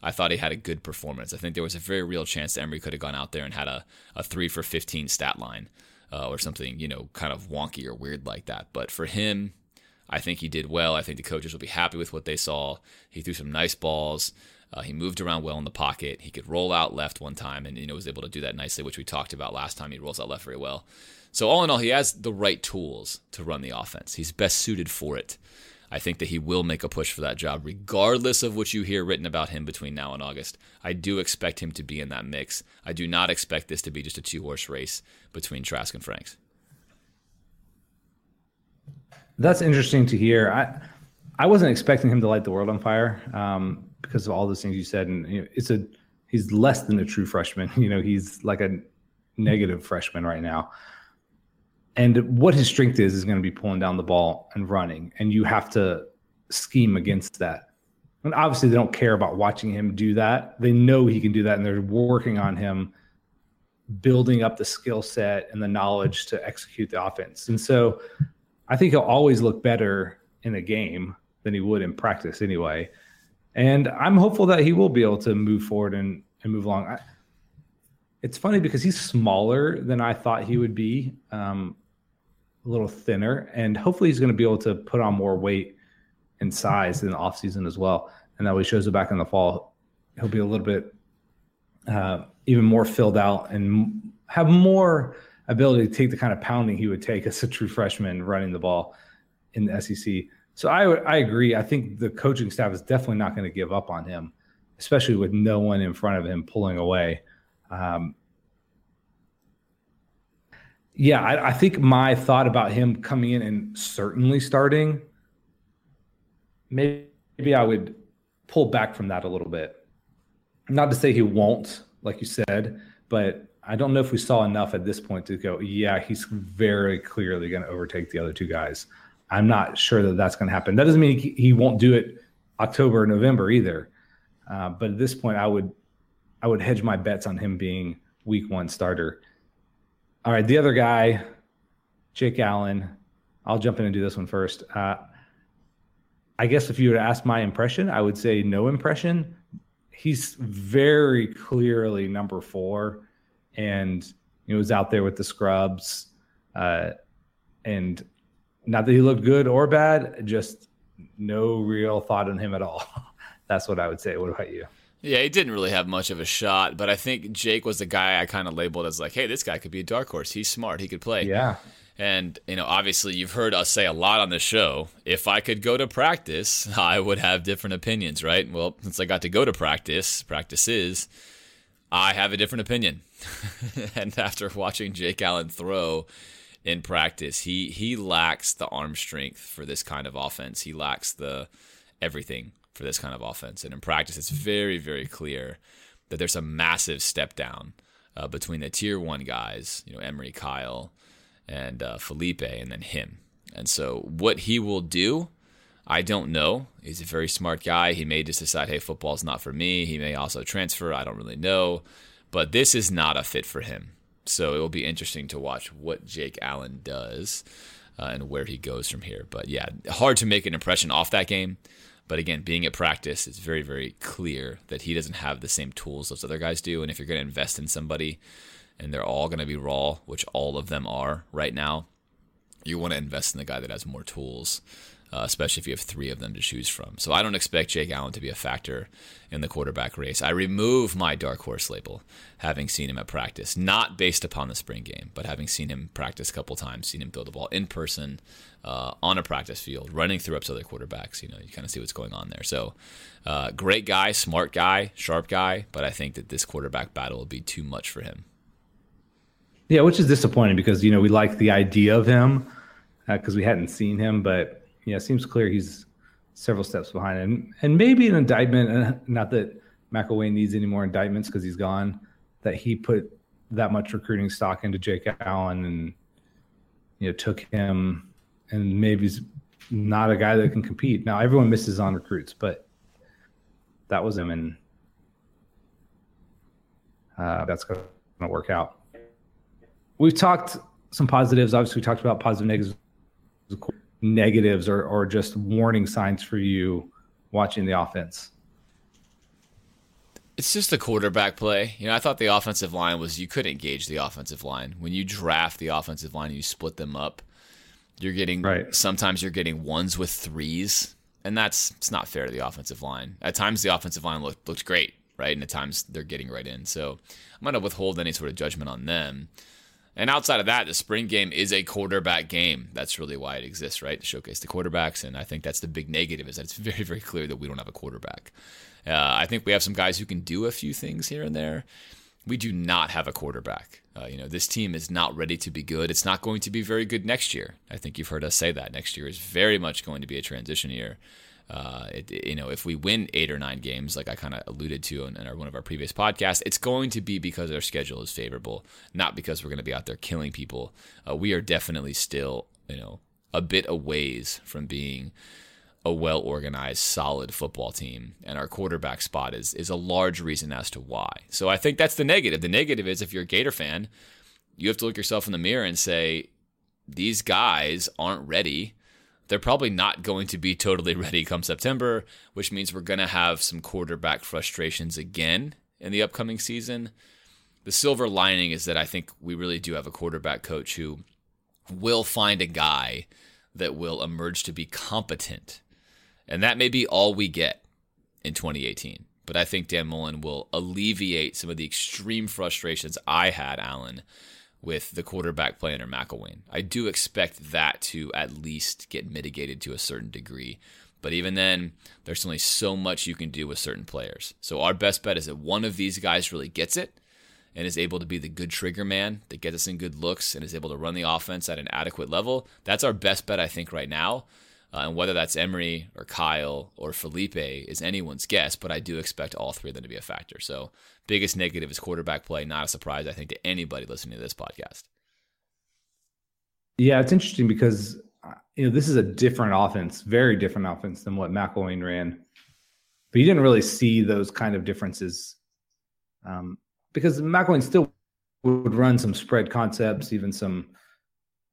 I thought he had a good performance. I think there was a very real chance that Emory could have gone out there and had a, a three for 15 stat line uh, or something, you know, kind of wonky or weird like that. But for him, I think he did well. I think the coaches will be happy with what they saw. He threw some nice balls. Uh, he moved around well in the pocket. He could roll out left one time, and you know was able to do that nicely, which we talked about last time. He rolls out left very well. So all in all, he has the right tools to run the offense. He's best suited for it. I think that he will make a push for that job, regardless of what you hear written about him between now and August. I do expect him to be in that mix. I do not expect this to be just a two horse race between Trask and Franks. That's interesting to hear. I I wasn't expecting him to light the world on fire um, because of all those things you said, and you know, it's a he's less than a true freshman. You know, he's like a negative freshman right now. And what his strength is is going to be pulling down the ball and running, and you have to scheme against that. And obviously, they don't care about watching him do that. They know he can do that, and they're working on him building up the skill set and the knowledge to execute the offense. And so, I think he'll always look better in a game than he would in practice, anyway. And I'm hopeful that he will be able to move forward and, and move along. I, it's funny because he's smaller than I thought he would be, um, a little thinner, and hopefully he's going to be able to put on more weight and size in the offseason as well. And that way shows it back in the fall. He'll be a little bit uh, even more filled out and have more ability to take the kind of pounding he would take as a true freshman running the ball in the SEC. So I I agree. I think the coaching staff is definitely not going to give up on him, especially with no one in front of him pulling away. Um, yeah, I, I think my thought about him coming in and certainly starting, maybe, maybe I would pull back from that a little bit. Not to say he won't, like you said, but I don't know if we saw enough at this point to go, yeah, he's very clearly going to overtake the other two guys. I'm not sure that that's going to happen. That doesn't mean he, won't do it October, or November either. Uh, but at this point, I would I would hedge my bets on him being week one starter. All right, the other guy, Jake Allen. I'll jump in and do this one first. Uh, I guess if you were to ask my impression, I would say no impression. He's very clearly number four, and he was out there with the scrubs. Uh, and not that he looked good or bad, just no real thought on him at all. That's what I would say. What about you? Yeah, he didn't really have much of a shot, but I think Jake was the guy I kind of labeled as like, hey, this guy could be a dark horse. He's smart. He could play. Yeah. And, you know, obviously you've heard us say a lot on the show. If I could go to practice, I would have different opinions, right? Well, since I got to go to practice, practices, I have a different opinion. and after watching Jake Allen throw in practice, he he lacks the arm strength for this kind of offense. He lacks the everything for this kind of offense. And in practice, it's very, very clear that there's a massive step down uh, between the tier one guys, you know, Emory, Kyle, and uh, Felipe, and then him. And so, what he will do, I don't know. He's a very smart guy. He may just decide, hey, football's not for me. He may also transfer. I don't really know. But this is not a fit for him. So, it will be interesting to watch what Jake Allen does. Uh, and where he goes from here. But yeah, hard to make an impression off that game. But again, being at practice, it's very, very clear that he doesn't have the same tools those other guys do. And if you're going to invest in somebody and they're all going to be raw, which all of them are right now, you want to invest in the guy that has more tools uh, especially if you have three of them to choose from. So I don't expect Jake Allen to be a factor in the quarterback race. I remove my dark horse label, having seen him at practice, not based upon the spring game, but having seen him practice a couple times, seen him throw the ball in person uh, on a practice field, running through up to other quarterbacks. You know, you kind of see what's going on there. So uh, great guy, smart guy, sharp guy, but I think that this quarterback battle will be too much for him. Yeah, which is disappointing because you know we like the idea of him because uh, we hadn't seen him, but yeah, it seems clear he's several steps behind him. And maybe an indictment, not that McElwain needs any more indictments because he's gone, that he put that much recruiting stock into Jake Allen and you know took him and maybe he's not a guy that can compete. Now everyone misses on recruits, but that was him and uh, that's going to work out. We've talked some positives. Obviously, we talked about positive negatives negatives or, or just warning signs for you watching the offense? It's just the quarterback play. You know, I thought the offensive line was you couldn't gauge the offensive line. When you draft the offensive line, you split them up. You're getting right. sometimes you're getting ones with threes, and that's it's not fair to the offensive line. At times the offensive line looked looked great, right? And at times they're getting right in. So I'm gonna withhold any sort of judgment on them. And outside of that, the spring game is a quarterback game. That's really why it exists, right? To showcase the quarterbacks. And I think that's the big negative is that it's very, very clear that we don't have a quarterback. Uh, I think we have some guys who can do a few things here and there. We do not have a quarterback. Uh, you know, this team is not ready to be good. It's not going to be very good next year. I think you've heard us say that. Next year is very much going to be a transition year. Uh, it, you know, if we win eight or nine games, like I kind of alluded to in, in our, one of our previous podcasts, it's going to be because our schedule is favorable, not because we're going to be out there killing people. Uh, we are definitely still, you know, a bit a ways from being a well organized, solid football team, and our quarterback spot is is a large reason as to why. So I think that's the negative. The negative is if you're a Gator fan, you have to look yourself in the mirror and say, these guys aren't ready they're probably not going to be totally ready come September, which means we're going to have some quarterback frustrations again in the upcoming season. The silver lining is that I think we really do have a quarterback coach who will find a guy that will emerge to be competent. And that may be all we get in 2018. But I think Dan Mullen will alleviate some of the extreme frustrations I had, Alan, with the quarterback play under McElwain. I do expect that to at least get mitigated to a certain degree. But even then, there's only so much you can do with certain players. So our best bet is that one of these guys really gets it and is able to be the good trigger man that gets us in good looks and is able to run the offense at an adequate level. That's our best bet, I think, right now. Uh, and whether that's Emory or Kyle or Felipe is anyone's guess, but I do expect all three of them to be a factor. So, biggest negative is quarterback play. Not a surprise, I think, to anybody listening to this podcast. Yeah, it's interesting because uh, you know this is a different offense, very different offense than what McElwain ran, but you didn't really see those kind of differences um, because McElwain still would run some spread concepts, even some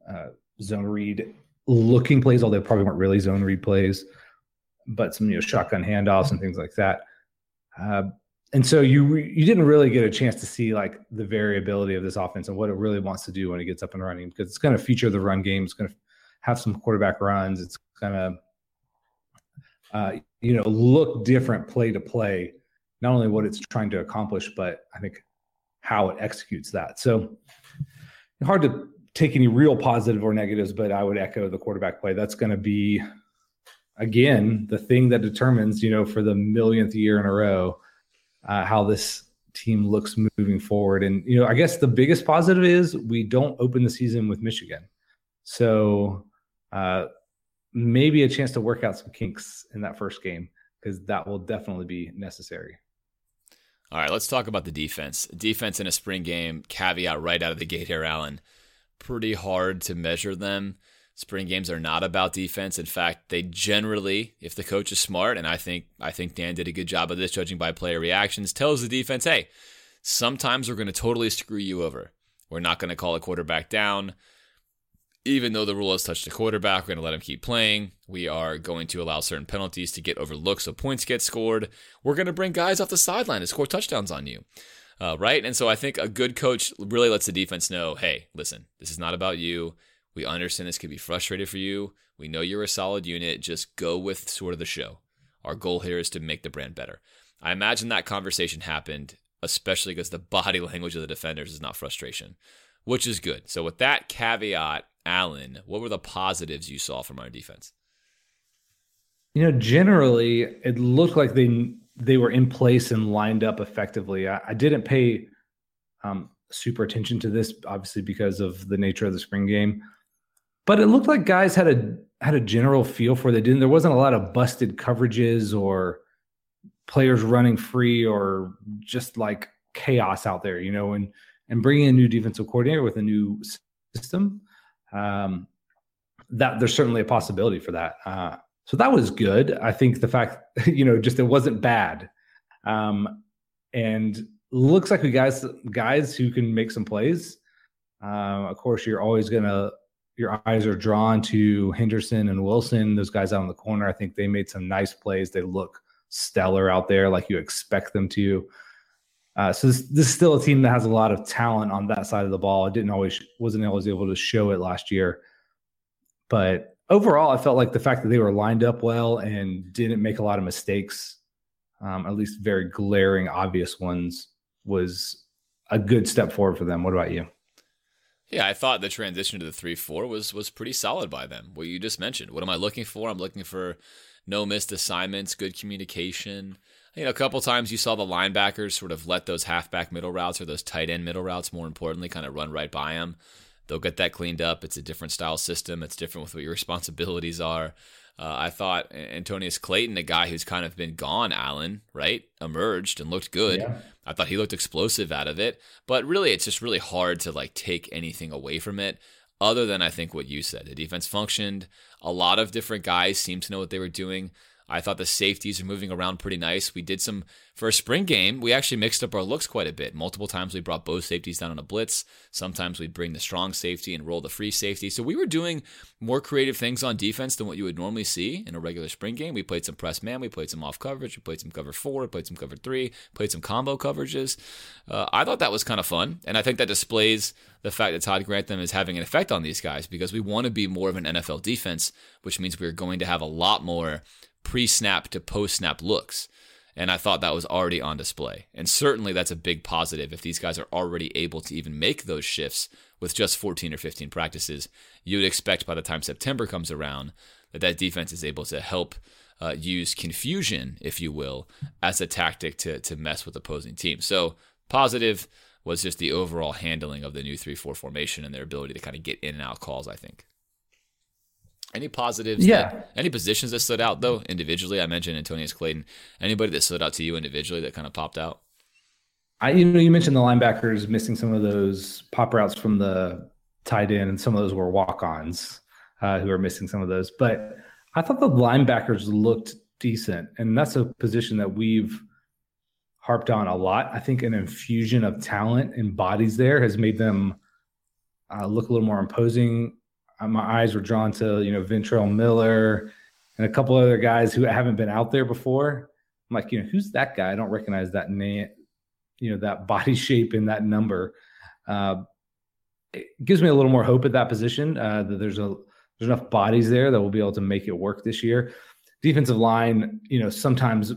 uh, zone read looking plays, although they probably weren't really zone read plays, but some you know shotgun handoffs and things like that. Uh, and so you you didn't really get a chance to see like the variability of this offense and what it really wants to do when it gets up and running because it's going to feature the run game. It's going to have some quarterback runs. It's going to uh, you know look different play to play. Not only what it's trying to accomplish, but I think how it executes that. So hard to take any real positive or negatives, but I would echo the quarterback play. That's going to be, again, the thing that determines, you know, for the millionth year in a row, uh, how this team looks moving forward. And, you know, I guess the biggest positive is we don't open the season with Michigan. So uh, maybe a chance to work out some kinks in that first game because that will definitely be necessary. All right, let's talk about the defense. Defense in a spring game, caveat right out of the gate here, Alan pretty hard to measure them. Spring games are not about defense. In fact, they generally, if the coach is smart, and I think I think Dan did a good job of this, judging by player reactions, tells the defense, "Hey, sometimes we're going to totally screw you over. We're not going to call a quarterback down." even though the rule has touched the quarterback, we're going to let him keep playing. We are going to allow certain penalties to get overlooked so points get scored. We're going to bring guys off the sideline to score touchdowns on you uh, right? And so I think a good coach really lets the defense know, hey, listen, this is not about you. We understand this could be frustrated for you. We know you're a solid unit. Just go with sort of the show. Our goal here is to make the brand better. I imagine that conversation happened, especially because the body language of the defenders is not frustration, which is good. So with that caveat, Alan, what were the positives you saw from our defense? You know, generally, it looked like they they were in place and lined up effectively. I, I didn't pay um, super attention to this, obviously because of the nature of the spring game, but it looked like guys had a had a general feel for they didn't. There wasn't a lot of busted coverages or players running free or just like chaos out there, you know. And and bringing a new defensive coordinator with a new system, um, that there's certainly a possibility for that. Uh, so that was good. I think the fact, you know, just it wasn't bad. Um, and looks like we guys guys who can make some plays. Um, of course, you're always gonna your eyes are drawn to Henderson and Wilson, those guys out in the corner. I think they made some nice plays. They look stellar out there, like you expect them to. Uh, so this, this, is still a team that has a lot of talent on that side of the ball. It didn't always wasn't always able to show it last year, but overall, I felt like the fact that they were lined up well and didn't make a lot of mistakes, um, at least very glaring, obvious ones, was a good step forward for them. What about you? Yeah, I thought the transition to the three four was was pretty solid by them. What you just mentioned. What am I looking for? I'm looking for no missed assignments, good communication. You know, a couple times you saw the linebackers sort of let those halfback middle routes or those tight end middle routes, more importantly, kind of run right by them they'll get that cleaned up. It's a different style system. It's different with what your responsibilities are. Uh, I thought Antonneous Clayton, a guy who's kind of been gone, Allen, right, emerged and looked good. Yeah. I thought he looked explosive out of it, but really, it's just really hard to like take anything away from it. Other than I think what you said, the defense functioned. A lot of different guys seemed to know what they were doing. I thought the safeties are moving around pretty nice. We did some for a spring game. We actually mixed up our looks quite a bit. Multiple times we brought both safeties down on a blitz. Sometimes we'd bring the strong safety and roll the free safety. So we were doing more creative things on defense than what you would normally see in a regular spring game. We played some press man, we played some off coverage, we played some cover four, we played some cover three, played some combo coverages. Uh, I thought that was kind of fun, and I think that displays the fact that Todd Grantham is having an effect on these guys because we want to be more of an NFL defense, which means we're going to have a lot more pre snap to post snap looks. And I thought that was already on display. And certainly that's a big positive if these guys are already able to even make those shifts with just 14 or 15 practices. You would expect by the time September comes around that that defense is able to help uh, use confusion, if you will, as a tactic to, to mess with opposing teams. So positive was just the overall handling of the new 3 4 formation and their ability to kind of get in and out calls, I think. Any positives? Yeah. That, any positions that stood out though individually? I mentioned Antonneous Clayton. Anybody that stood out to you individually that kind of popped out? I you know you mentioned the linebackers missing some of those pop routes from the tight end, and some of those were walk-ons uh, who are missing some of those. But I thought the linebackers looked decent, and that's a position that we've harped on a lot. I think an infusion of talent and bodies there has made them uh, look a little more imposing my eyes were drawn to you know Ventrell Miller and a couple other guys who haven't been out there before. I'm like, you know, who's that guy? I don't recognize that name, you know, that body shape and that number. Uh, it gives me a little more hope at that position uh, that there's a there's enough bodies there that will be able to make it work this year. Defensive line, you know, sometimes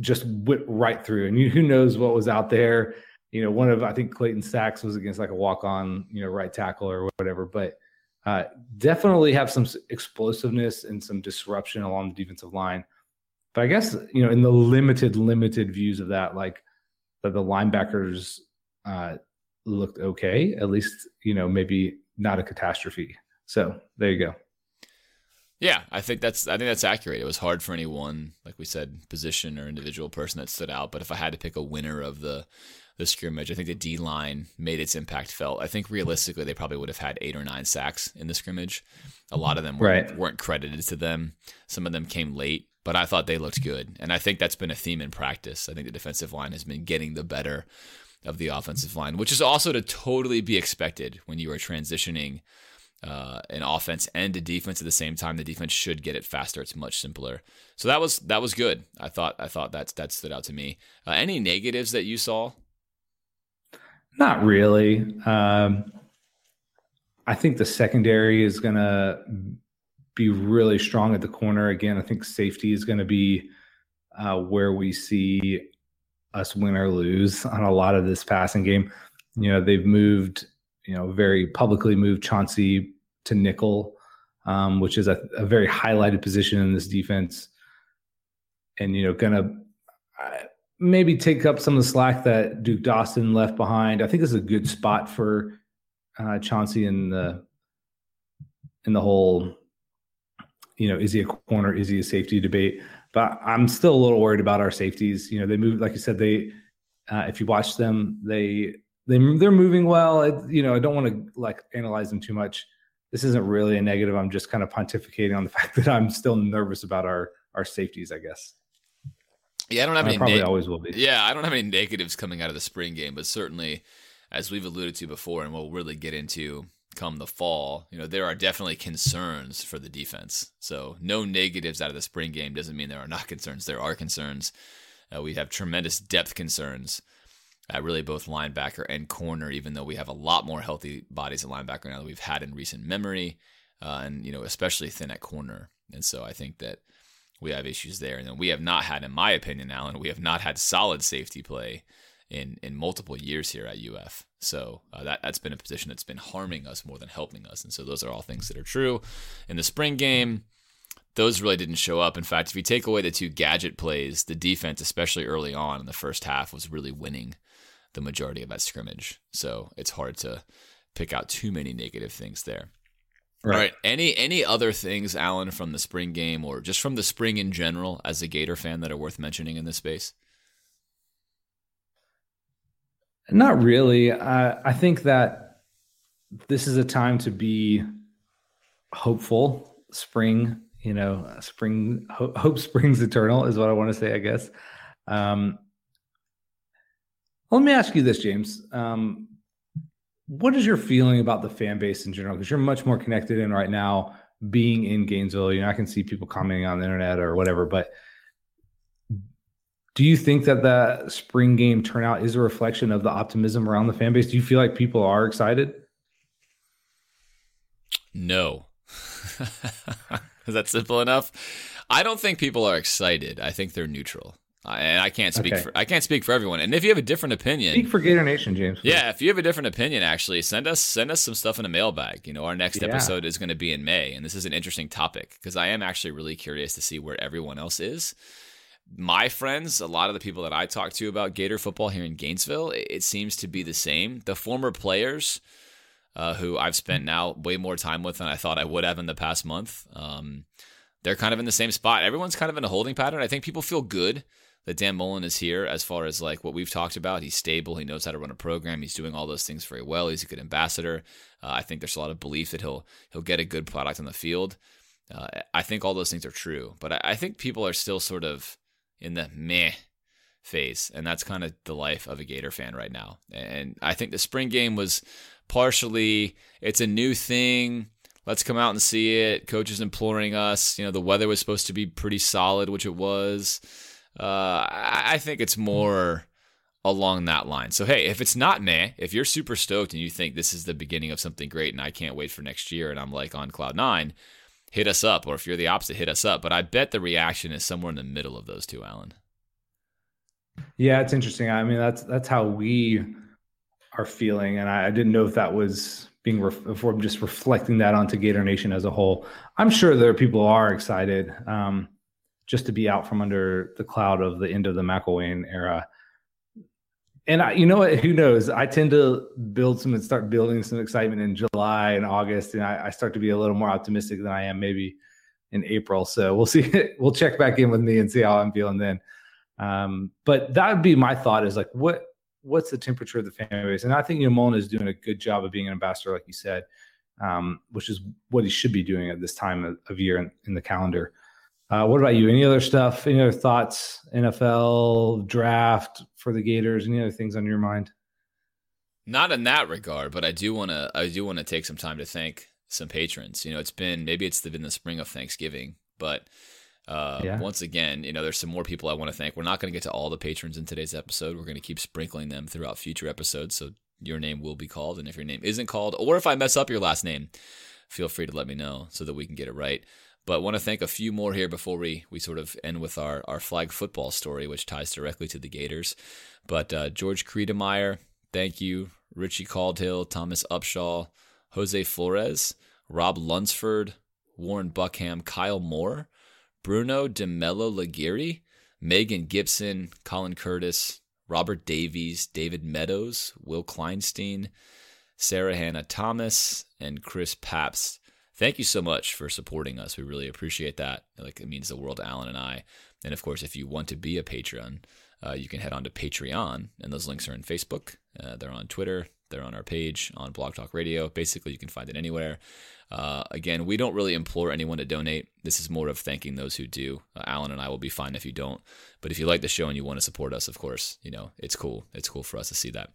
just went right through, and you, who knows what was out there. You know, one of I think Clayton sacks was against like a walk on, you know, right tackle or whatever, but uh, definitely have some explosiveness and some disruption along the defensive line. But I guess you know, in the limited, limited views of that, like that the linebackers uh, looked okay. At least you know, maybe not a catastrophe. So there you go. Yeah, I think that's I think that's accurate. It was hard for any one, like we said, position or individual person that stood out. But if I had to pick a winner of the the scrimmage. I think the D line made its impact felt. I think realistically, they probably would have had eight or nine sacks in the scrimmage. A lot of them weren't, right. weren't credited to them. Some of them came late, but I thought they looked good. And I think that's been a theme in practice. I think the defensive line has been getting the better of the offensive line, which is also to totally be expected when you are transitioning uh, an offense and a defense at the same time. The defense should get it faster. It's much simpler. So that was that was good. I thought I thought that that stood out to me. Uh, any negatives that you saw not really. Um, I think the secondary is going to be really strong at the corner. Again, I think safety is going to be uh, where we see us win or lose on a lot of this passing game. You know, they've moved, you know, very publicly moved Chauncey to nickel, um, which is a, a, very highlighted position in this defense. And, you know, going to, maybe take up some of the slack that Duke Dawson left behind. I think this is a good spot for uh, Chauncey in the in the whole, you know, is he a corner, is he a safety debate? But I'm still a little worried about our safeties. You know, they move like you said, they uh, if you watch them, they they they're moving well. It, you know, I don't want to like analyze them too much. This isn't really a negative. I'm just kind of pontificating on the fact that I'm still nervous about our our safeties. I guess. Yeah, I don't have I any. Probably always will be. Yeah, I don't have any negatives coming out of the spring game, but certainly, as we've alluded to before, and we'll really get into come the fall, you know, there are definitely concerns for the defense. So no negatives out of the spring game doesn't mean there are not concerns. There are concerns. Uh, we have tremendous depth concerns at really both linebacker and corner, even though we have a lot more healthy bodies at linebacker now than we've had in recent memory, uh, and you know, especially thin at corner. And so I think that we have issues there. And then we have not had, in my opinion, Alan, we have not had solid safety play in in multiple years here at UF. So uh, that that's been a position that's been harming us more than helping us. And so those are all things that are true. In the spring game, those really didn't show up. In fact, if you take away the two gadget plays, the defense, especially early on in the first half, was really winning the majority of that scrimmage. So it's hard to pick out too many negative things there. Right. All right. Any any other things, Alan, from the spring game or just from the spring in general as a Gator fan that are worth mentioning in this space? Not really. I, I think that this is a time to be hopeful. Spring, you know, spring, hope, hope springs eternal is what I want to say, I guess. Um, let me ask you this, James. Um, what is your feeling about the fan base in general? Because you're much more connected in right now, being in Gainesville. You know, I can see people commenting on the internet or whatever, but do you think that the spring game turnout is a reflection of the optimism around the fan base? Do you feel like people are excited? No. is that simple enough? I don't think people are excited. I think they're neutral. And I can't speak okay. for I can't speak for everyone. And if you have a different opinion, speak for Gator Nation, James. Please. Yeah, if you have a different opinion, actually send us send us some stuff in a mailbag. You know, our next yeah. episode is going to be in May, and this is an interesting topic because I am actually really curious to see where everyone else is my friends, a lot of the people that I talk to about Gator football here in Gainesville, it seems to be the same. The former players, uh, who I've spent now way more time with than I thought I would have in the past month, um, they're kind of in the same spot. Everyone's kind of in a holding pattern. I think people feel good that Dan Mullen is here as far as like what we've talked about. He's stable. He knows how to run a program. He's doing all those things very well. He's a good ambassador. Uh, I think there's a lot of belief that he'll he'll get a good product on the field. Uh, I think all those things are true, but I, I think people are still sort of in the meh phase. And that's kind of the life of a Gator fan right now. And I think the spring game was partially, it's a new thing. Let's come out and see it. Coaches imploring us. You know, the weather was supposed to be pretty solid, which it was. Uh, I think it's more along that line. So, hey, if it's not meh, if you're super stoked and you think this is the beginning of something great and I can't wait for next year and I'm like on cloud nine, hit us up. Or if you're the opposite, hit us up. But I bet the reaction is somewhere in the middle of those two, Alan. Yeah, it's interesting. I mean, that's that's how we are feeling, and I, I didn't know if that was being ref- if we're just reflecting that onto Gator Nation as a whole. I'm sure there are people who are excited um, just to be out from under the cloud of the end of the McElwain era and I, you know what? Who knows? I tend to build some and start building some excitement in July and August, and I, I, start to be a little more optimistic than I am maybe in April. So we'll see. we'll check back in with me and see how I'm feeling then. Um, but that would be my thought: is like, what what's the temperature of the fan base? And I think Mullen is doing a good job of being an ambassador, like you said, um, which is what he should be doing at this time of, of year in, in the calendar. Uh, what about you? Any other stuff? Any other thoughts? NFL draft for the Gators? Any other things on your mind? Not in that regard, but I do want to. I do want to take some time to thank some patrons. You know, it's been maybe it's been the spring of Thanksgiving, but uh, yeah. once again, you know, there's some more people I want to thank. We're not going to get to all the patrons in today's episode. We're going to keep sprinkling them throughout future episodes, so your name will be called. And if your name isn't called, or if I mess up your last name, feel free to let me know so that we can get it right. But I want to thank a few more here before we, we sort of end with our, our flag football story, which ties directly to the Gators. But uh, George Creedemeyer, thank you. Richie Caldhill, Thomas Upshaw, Jose Flores, Rob Lunsford, Warren Buckham, Kyle Moore, Bruno DeMello Laguerre, Megan Gibson, Colin Curtis, Robert Davies, David Meadows, Will Kleinstein, Sarah Hannah Thomas, and Chris Paps. Thank you so much for supporting us. We really appreciate that. Like it means the world to Alan and I. And of course, if you want to be a Patreon, uh, you can head on to Patreon, and those links are in Facebook. Uh, they're on Twitter. They're on our page on Blog Talk Radio. Basically, you can find it anywhere. Uh, again, we don't really implore anyone to donate. This is more of thanking those who do. Uh, Alan and I will be fine if you don't. But if you like the show and you want to support us, of course, you know, it's cool. It's cool for us to see that.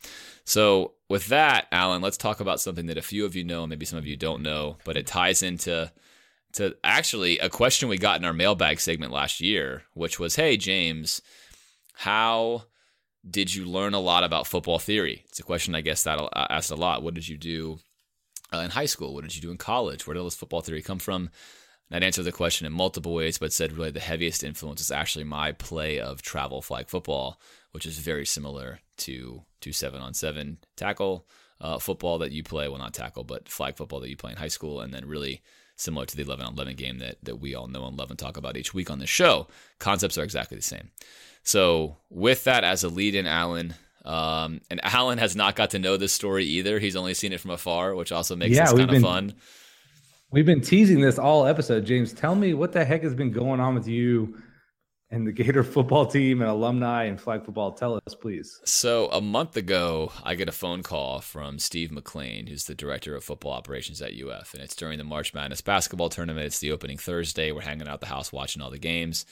So, with that, Alan, let's talk about something that a few of you know, maybe some of you don't know, but it ties into to actually a question we got in our mailbag segment last year, which was, "Hey James, how did you learn a lot about football theory?" It's a question I guess that I asked a lot. What did you do uh, in high school? What did you do in college? Where did all this football theory come from? And I'd answer the question in multiple ways, but said really the heaviest influence is actually my play of travel flag football, which is very similar to to seven on seven tackle uh, football that you play. Well, not tackle, but flag football that you play in high school, and then really similar to the 11 on 11 game that, that we all know and love and talk about each week on the show. Concepts are exactly the same. So, with that as a lead in, Alan, Um, and Alan has not got to know this story either. He's only seen it from afar, which also makes Yeah, this kind of fun. We've been teasing this all episode. James, tell me what the heck has been going on with you and the Gator football team and alumni and flag football. Tell us, please. So a month ago, I get a phone call from Steve McLean, who's the director of football operations at UF, and it's during the March Madness basketball tournament. It's the opening Thursday. We're hanging out at the house watching all the games.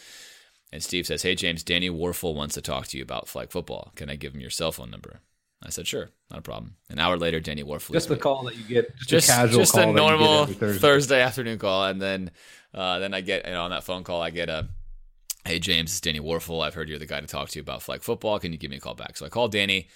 And Steve says, "Hey James, Danny Wuerffel wants to talk to you about flag football. Can I give him your cell phone number?" I said, "Sure, not a problem." An hour later, Danny Wuerffel Just the call that you get, just, just a casual just a that you get normal Thursday. Thursday. afternoon call, and then uh, then I get you know, on that phone call I get a, hey James, it's Danny Wuerffel. I've heard you're the guy to talk to you about flag football. Can you give me a call back? So I call Danny,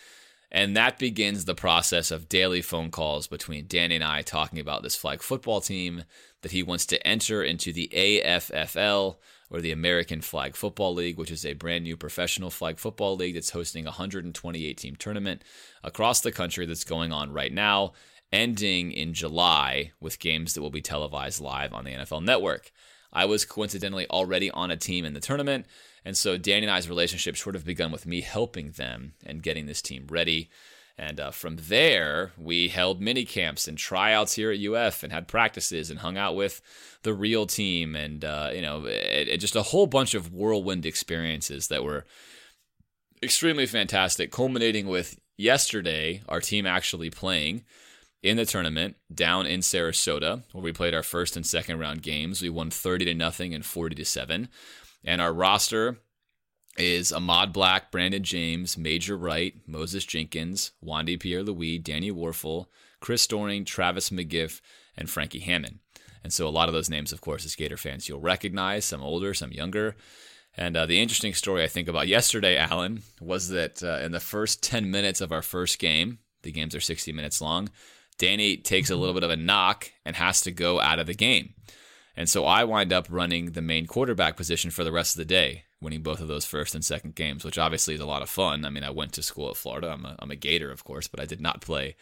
and that begins the process of daily phone calls between Danny and I talking about this flag football team that he wants to enter into the AFFL or the American Flag Football League, which is a brand new professional flag football league that's hosting a 128 team tournament across the country that's going on right now, ending in July with games that will be televised live on the NFL network. I was coincidentally already on a team in the tournament, and so Danny and I's relationship sort of begun with me helping them and getting this team ready. And uh, from there, we held mini camps and tryouts here at UF and had practices and hung out with the real team and, uh, you know, it, it just a whole bunch of whirlwind experiences that were extremely fantastic, culminating with yesterday, our team actually playing in the tournament down in Sarasota, where we played our first and second round games. We won 30 to nothing and 40 to 7. And our roster is Ahmad Black, Brandon James, Major Wright, Moses Jenkins, Wondy Pierre Louis, Danny Wuerffel, Chris Doering, Travis McGriff, and Frankie Hammond. And so a lot of those names, of course, as Gator fans, you'll recognize, some older, some younger. And uh, the interesting story I think about yesterday, Alan, was that uh, in the first 10 minutes of our first game, the games are 60 minutes long, Danny takes a little bit of a knock and has to go out of the game. And so I wind up running the main quarterback position for the rest of the day, winning both of those first and second games, which obviously is a lot of fun. I mean, I went to school at Florida. I'm a, I'm a Gator, of course, but I did not play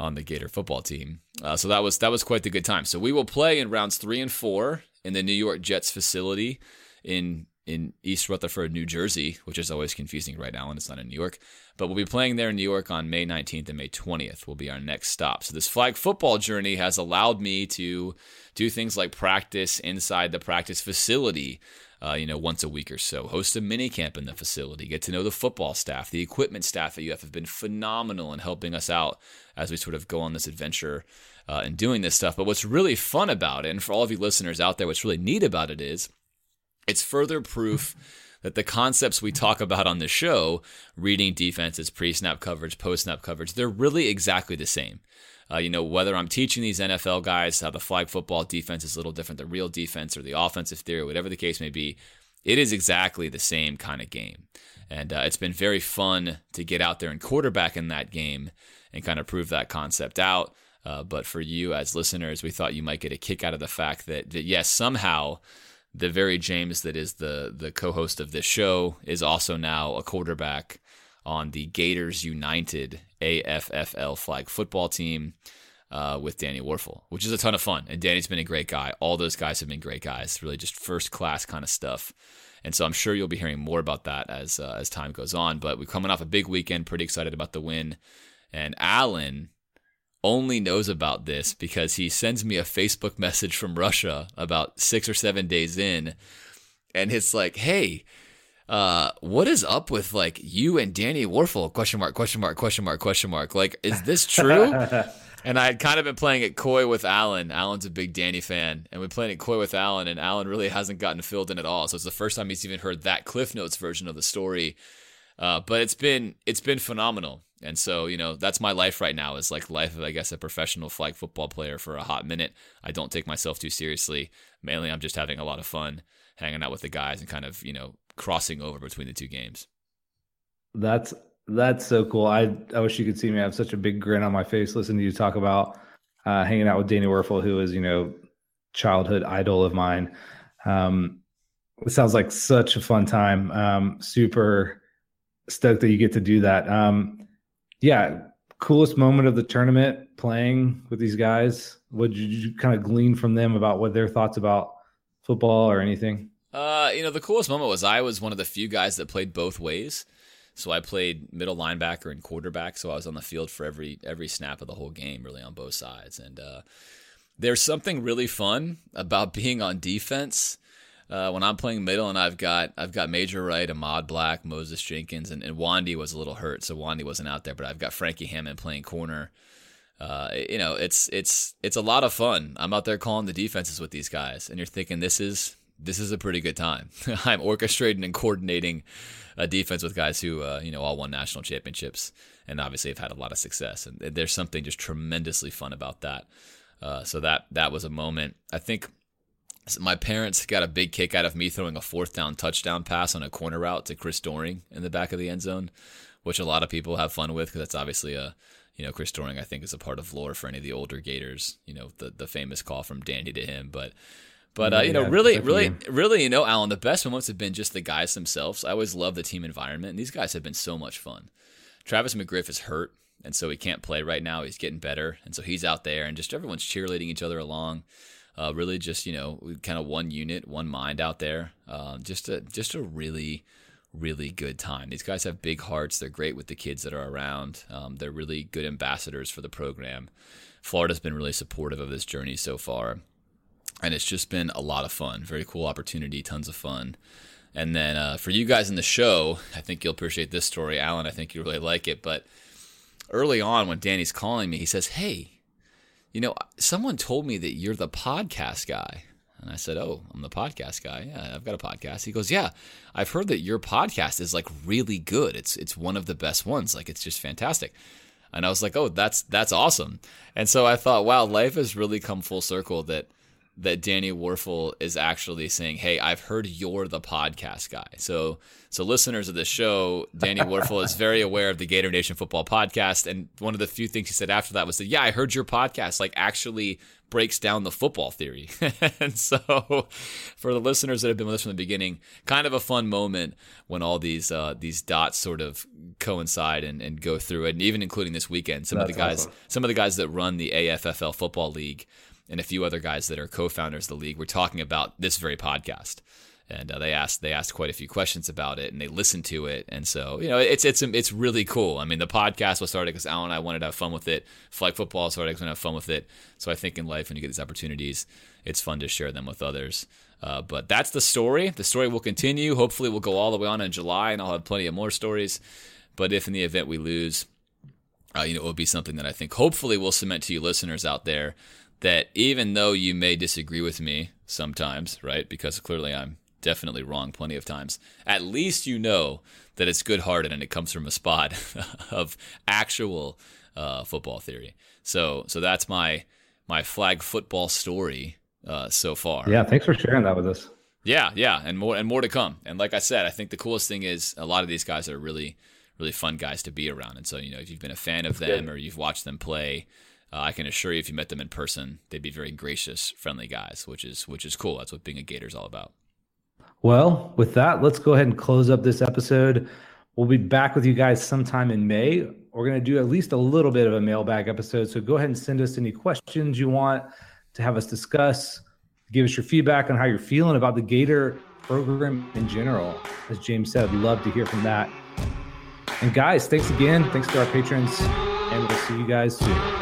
on the Gator football team. Uh, so that was that was quite the good time. So we will play in rounds three and four in the New York Jets facility in in East Rutherford, New Jersey, which is always confusing right now, and it's not in New York. But we'll be playing there in New York on May 19th and May 20th. Will be our next stop. So this flag football journey has allowed me to do things like practice inside the practice facility. Uh, you know, once a week or so, host a mini camp in the facility, get to know the football staff, the equipment staff at UF have been phenomenal in helping us out as we sort of go on this adventure uh, and doing this stuff. But what's really fun about it, and for all of you listeners out there, what's really neat about it is it's further proof that the concepts we talk about on the show, reading defenses, pre snap coverage, post snap coverage, they're really exactly the same. Uh, you know, whether I'm teaching these NFL guys how the flag football defense is a little different, the real defense or the offensive theory, whatever the case may be, it is exactly the same kind of game. And uh, it's been very fun to get out there and quarterback in that game and kind of prove that concept out. Uh, but for you as listeners, we thought you might get a kick out of the fact that, that yes, somehow the very James that is the the co-host of this show is also now a quarterback on the Gators United AFFL flag football team uh, with Danny Wuerffel, which is a ton of fun. And Danny's been a great guy. All those guys have been great guys. Really, just first class kind of stuff. And so I'm sure you'll be hearing more about that as uh, as time goes on. But we're coming off a big weekend. Pretty excited about the win. And Alan only knows about this because he sends me a Facebook message from Russia about six or seven days in, and it's like, "Hey, uh, what is up with like you and Danny Wuerffel? Question mark? Question mark? Question mark? Question mark? Like, is this true?" and I had kind of been playing it coy with Alan. Alan's a big Danny fan, and we're playing it coy with Alan, and Alan really hasn't gotten filled in at all. So it's the first time he's even heard that Cliff Notes version of the story. Uh, but it's been it's been phenomenal. And so, you know, that's my life right now is like life of, I guess, a professional flag football player for a hot minute. I don't take myself too seriously. Mainly, I'm just having a lot of fun hanging out with the guys and kind of, you know, crossing over between the two games. That's that's so cool. I I wish you could see me. I have such a big grin on my face listening to you talk about uh, hanging out with Danny Wuerffel, who is you know childhood idol of mine. Um, it sounds like such a fun time. Um, super stoked that you get to do that. Um, yeah, coolest moment of the tournament playing with these guys. What did you kind of glean from them about what their thoughts about football or anything? Uh, you know, the coolest moment was I was one of the few guys that played both ways. So I played middle linebacker and quarterback. So I was on the field for every every snap of the whole game, really on both sides. And uh, there's something really fun about being on defense. Uh, when I'm playing middle and I've got I've got Major Wright, Ahmad Black, Moses Jenkins, and, and Wondy was a little hurt, so Wondy wasn't out there. But I've got Frankie Hammond playing corner. Uh, you know, it's it's it's a lot of fun. I'm out there calling the defenses with these guys, and you're thinking this is this is a pretty good time. I'm orchestrating and coordinating a defense with guys who uh, you know all won national championships and obviously have had a lot of success. And there's something just tremendously fun about that. Uh, so that that was a moment. I think my parents got a big kick out of me throwing a fourth down touchdown pass on a corner route to Chris Doering in the back of the end zone, which a lot of people have fun with because that's obviously a you know Chris Doering, I think is a part of lore for any of the older Gators. You know the the famous call from Danny to him, but. But uh, you know, really, really, really, you know, Alan, the best moments have been just the guys themselves. I always love the team environment, and these guys have been so much fun. Travis McGriff is hurt, and so he can't play right now. He's getting better, and so he's out there, and just everyone's cheerleading each other along uh, really just you know kind of one unit, one mind out there. Um, just a just a really really good time. These guys have big hearts. They're great with the kids that are around. Um, they're really good ambassadors for the program. Florida's been really supportive of this journey so far, and it's just been a lot of fun. Very cool opportunity, tons of fun. And then uh, for you guys in the show, I think you'll appreciate this story, Alan. I think you really like it. But early on, when Danny's calling me, he says, "Hey, you know, someone told me that you're the podcast guy. And I said, Oh, I'm the podcast guy. Yeah, I've got a podcast. He goes, Yeah, I've heard that your podcast is like really good. It's it's one of the best ones. Like it's just fantastic. And I was like, Oh, that's that's awesome. And so I thought, wow, life has really come full circle that that Danny Wuerffel is actually saying, "Hey, I've heard you're the podcast guy." So, so listeners of the show, Danny Wuerffel is very aware of the Gator Nation Football Podcast, and one of the few things he said after that was that, "Yeah, I heard your podcast like actually breaks down the football theory." and so, for the listeners that have been with us from the beginning, kind of a fun moment when all these uh, these dots sort of coincide and, and go through it, and even including this weekend, some That's of the guys, awesome. some of the guys that run the AFFL football league and a few other guys that are co-founders of the league were talking about this very podcast. And uh, they asked they asked quite a few questions about it and they listened to it. And so you know it's it's it's really cool. I mean the podcast was started because alan and i wanted to have fun with it. Flag football started because to have fun with it. So i think in life when you get these opportunities it's fun to share them with others. Uh, but that's the story. The story will continue. Hopefully we'll go all the way on in july and i'll have plenty of more stories. But if in the event we lose uh, you know it will be something that i think hopefully will cement to you listeners out there that even though you may disagree with me sometimes, right? Because clearly I'm definitely wrong plenty of times, at least you know that it's good hearted and it comes from a spot of actual uh, football theory. So, so that's my my flag football story uh, so far. Yeah, thanks for sharing that with us. Yeah, yeah, and more and more to come. And like I said, I think the coolest thing is a lot of these guys are really, really fun guys to be around. And so, you know, if you've been a fan of That's them good. or you've watched them play, uh, I can assure you, if you met them in person, they'd be very gracious, friendly guys, which is which is cool. That's what being a Gator is all about. Well, with that, let's go ahead and close up this episode. We'll be back with you guys sometime in May. We're going to do at least a little bit of a mailbag episode. So go ahead and send us any questions you want to have us discuss. Give us your feedback on how you're feeling about the Gator program in general. As James said, love to hear from that. And guys, thanks again. Thanks to our patrons. And we'll see you guys soon.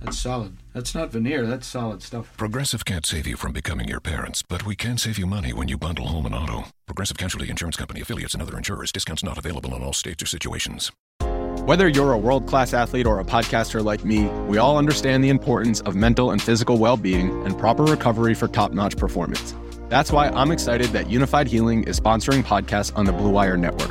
That's solid. That's not veneer. That's solid stuff. Progressive can't save you from becoming your parents, but we can save you money when you bundle home and auto. Progressive Casualty Insurance Company affiliates and other insurers. Discounts not available in all states or situations. Whether you're a world class athlete or a podcaster like me, we all understand the importance of mental and physical well being and proper recovery for top notch performance. That's why I'm excited that Unifyd Healing is sponsoring podcasts on the Blue Wire Network.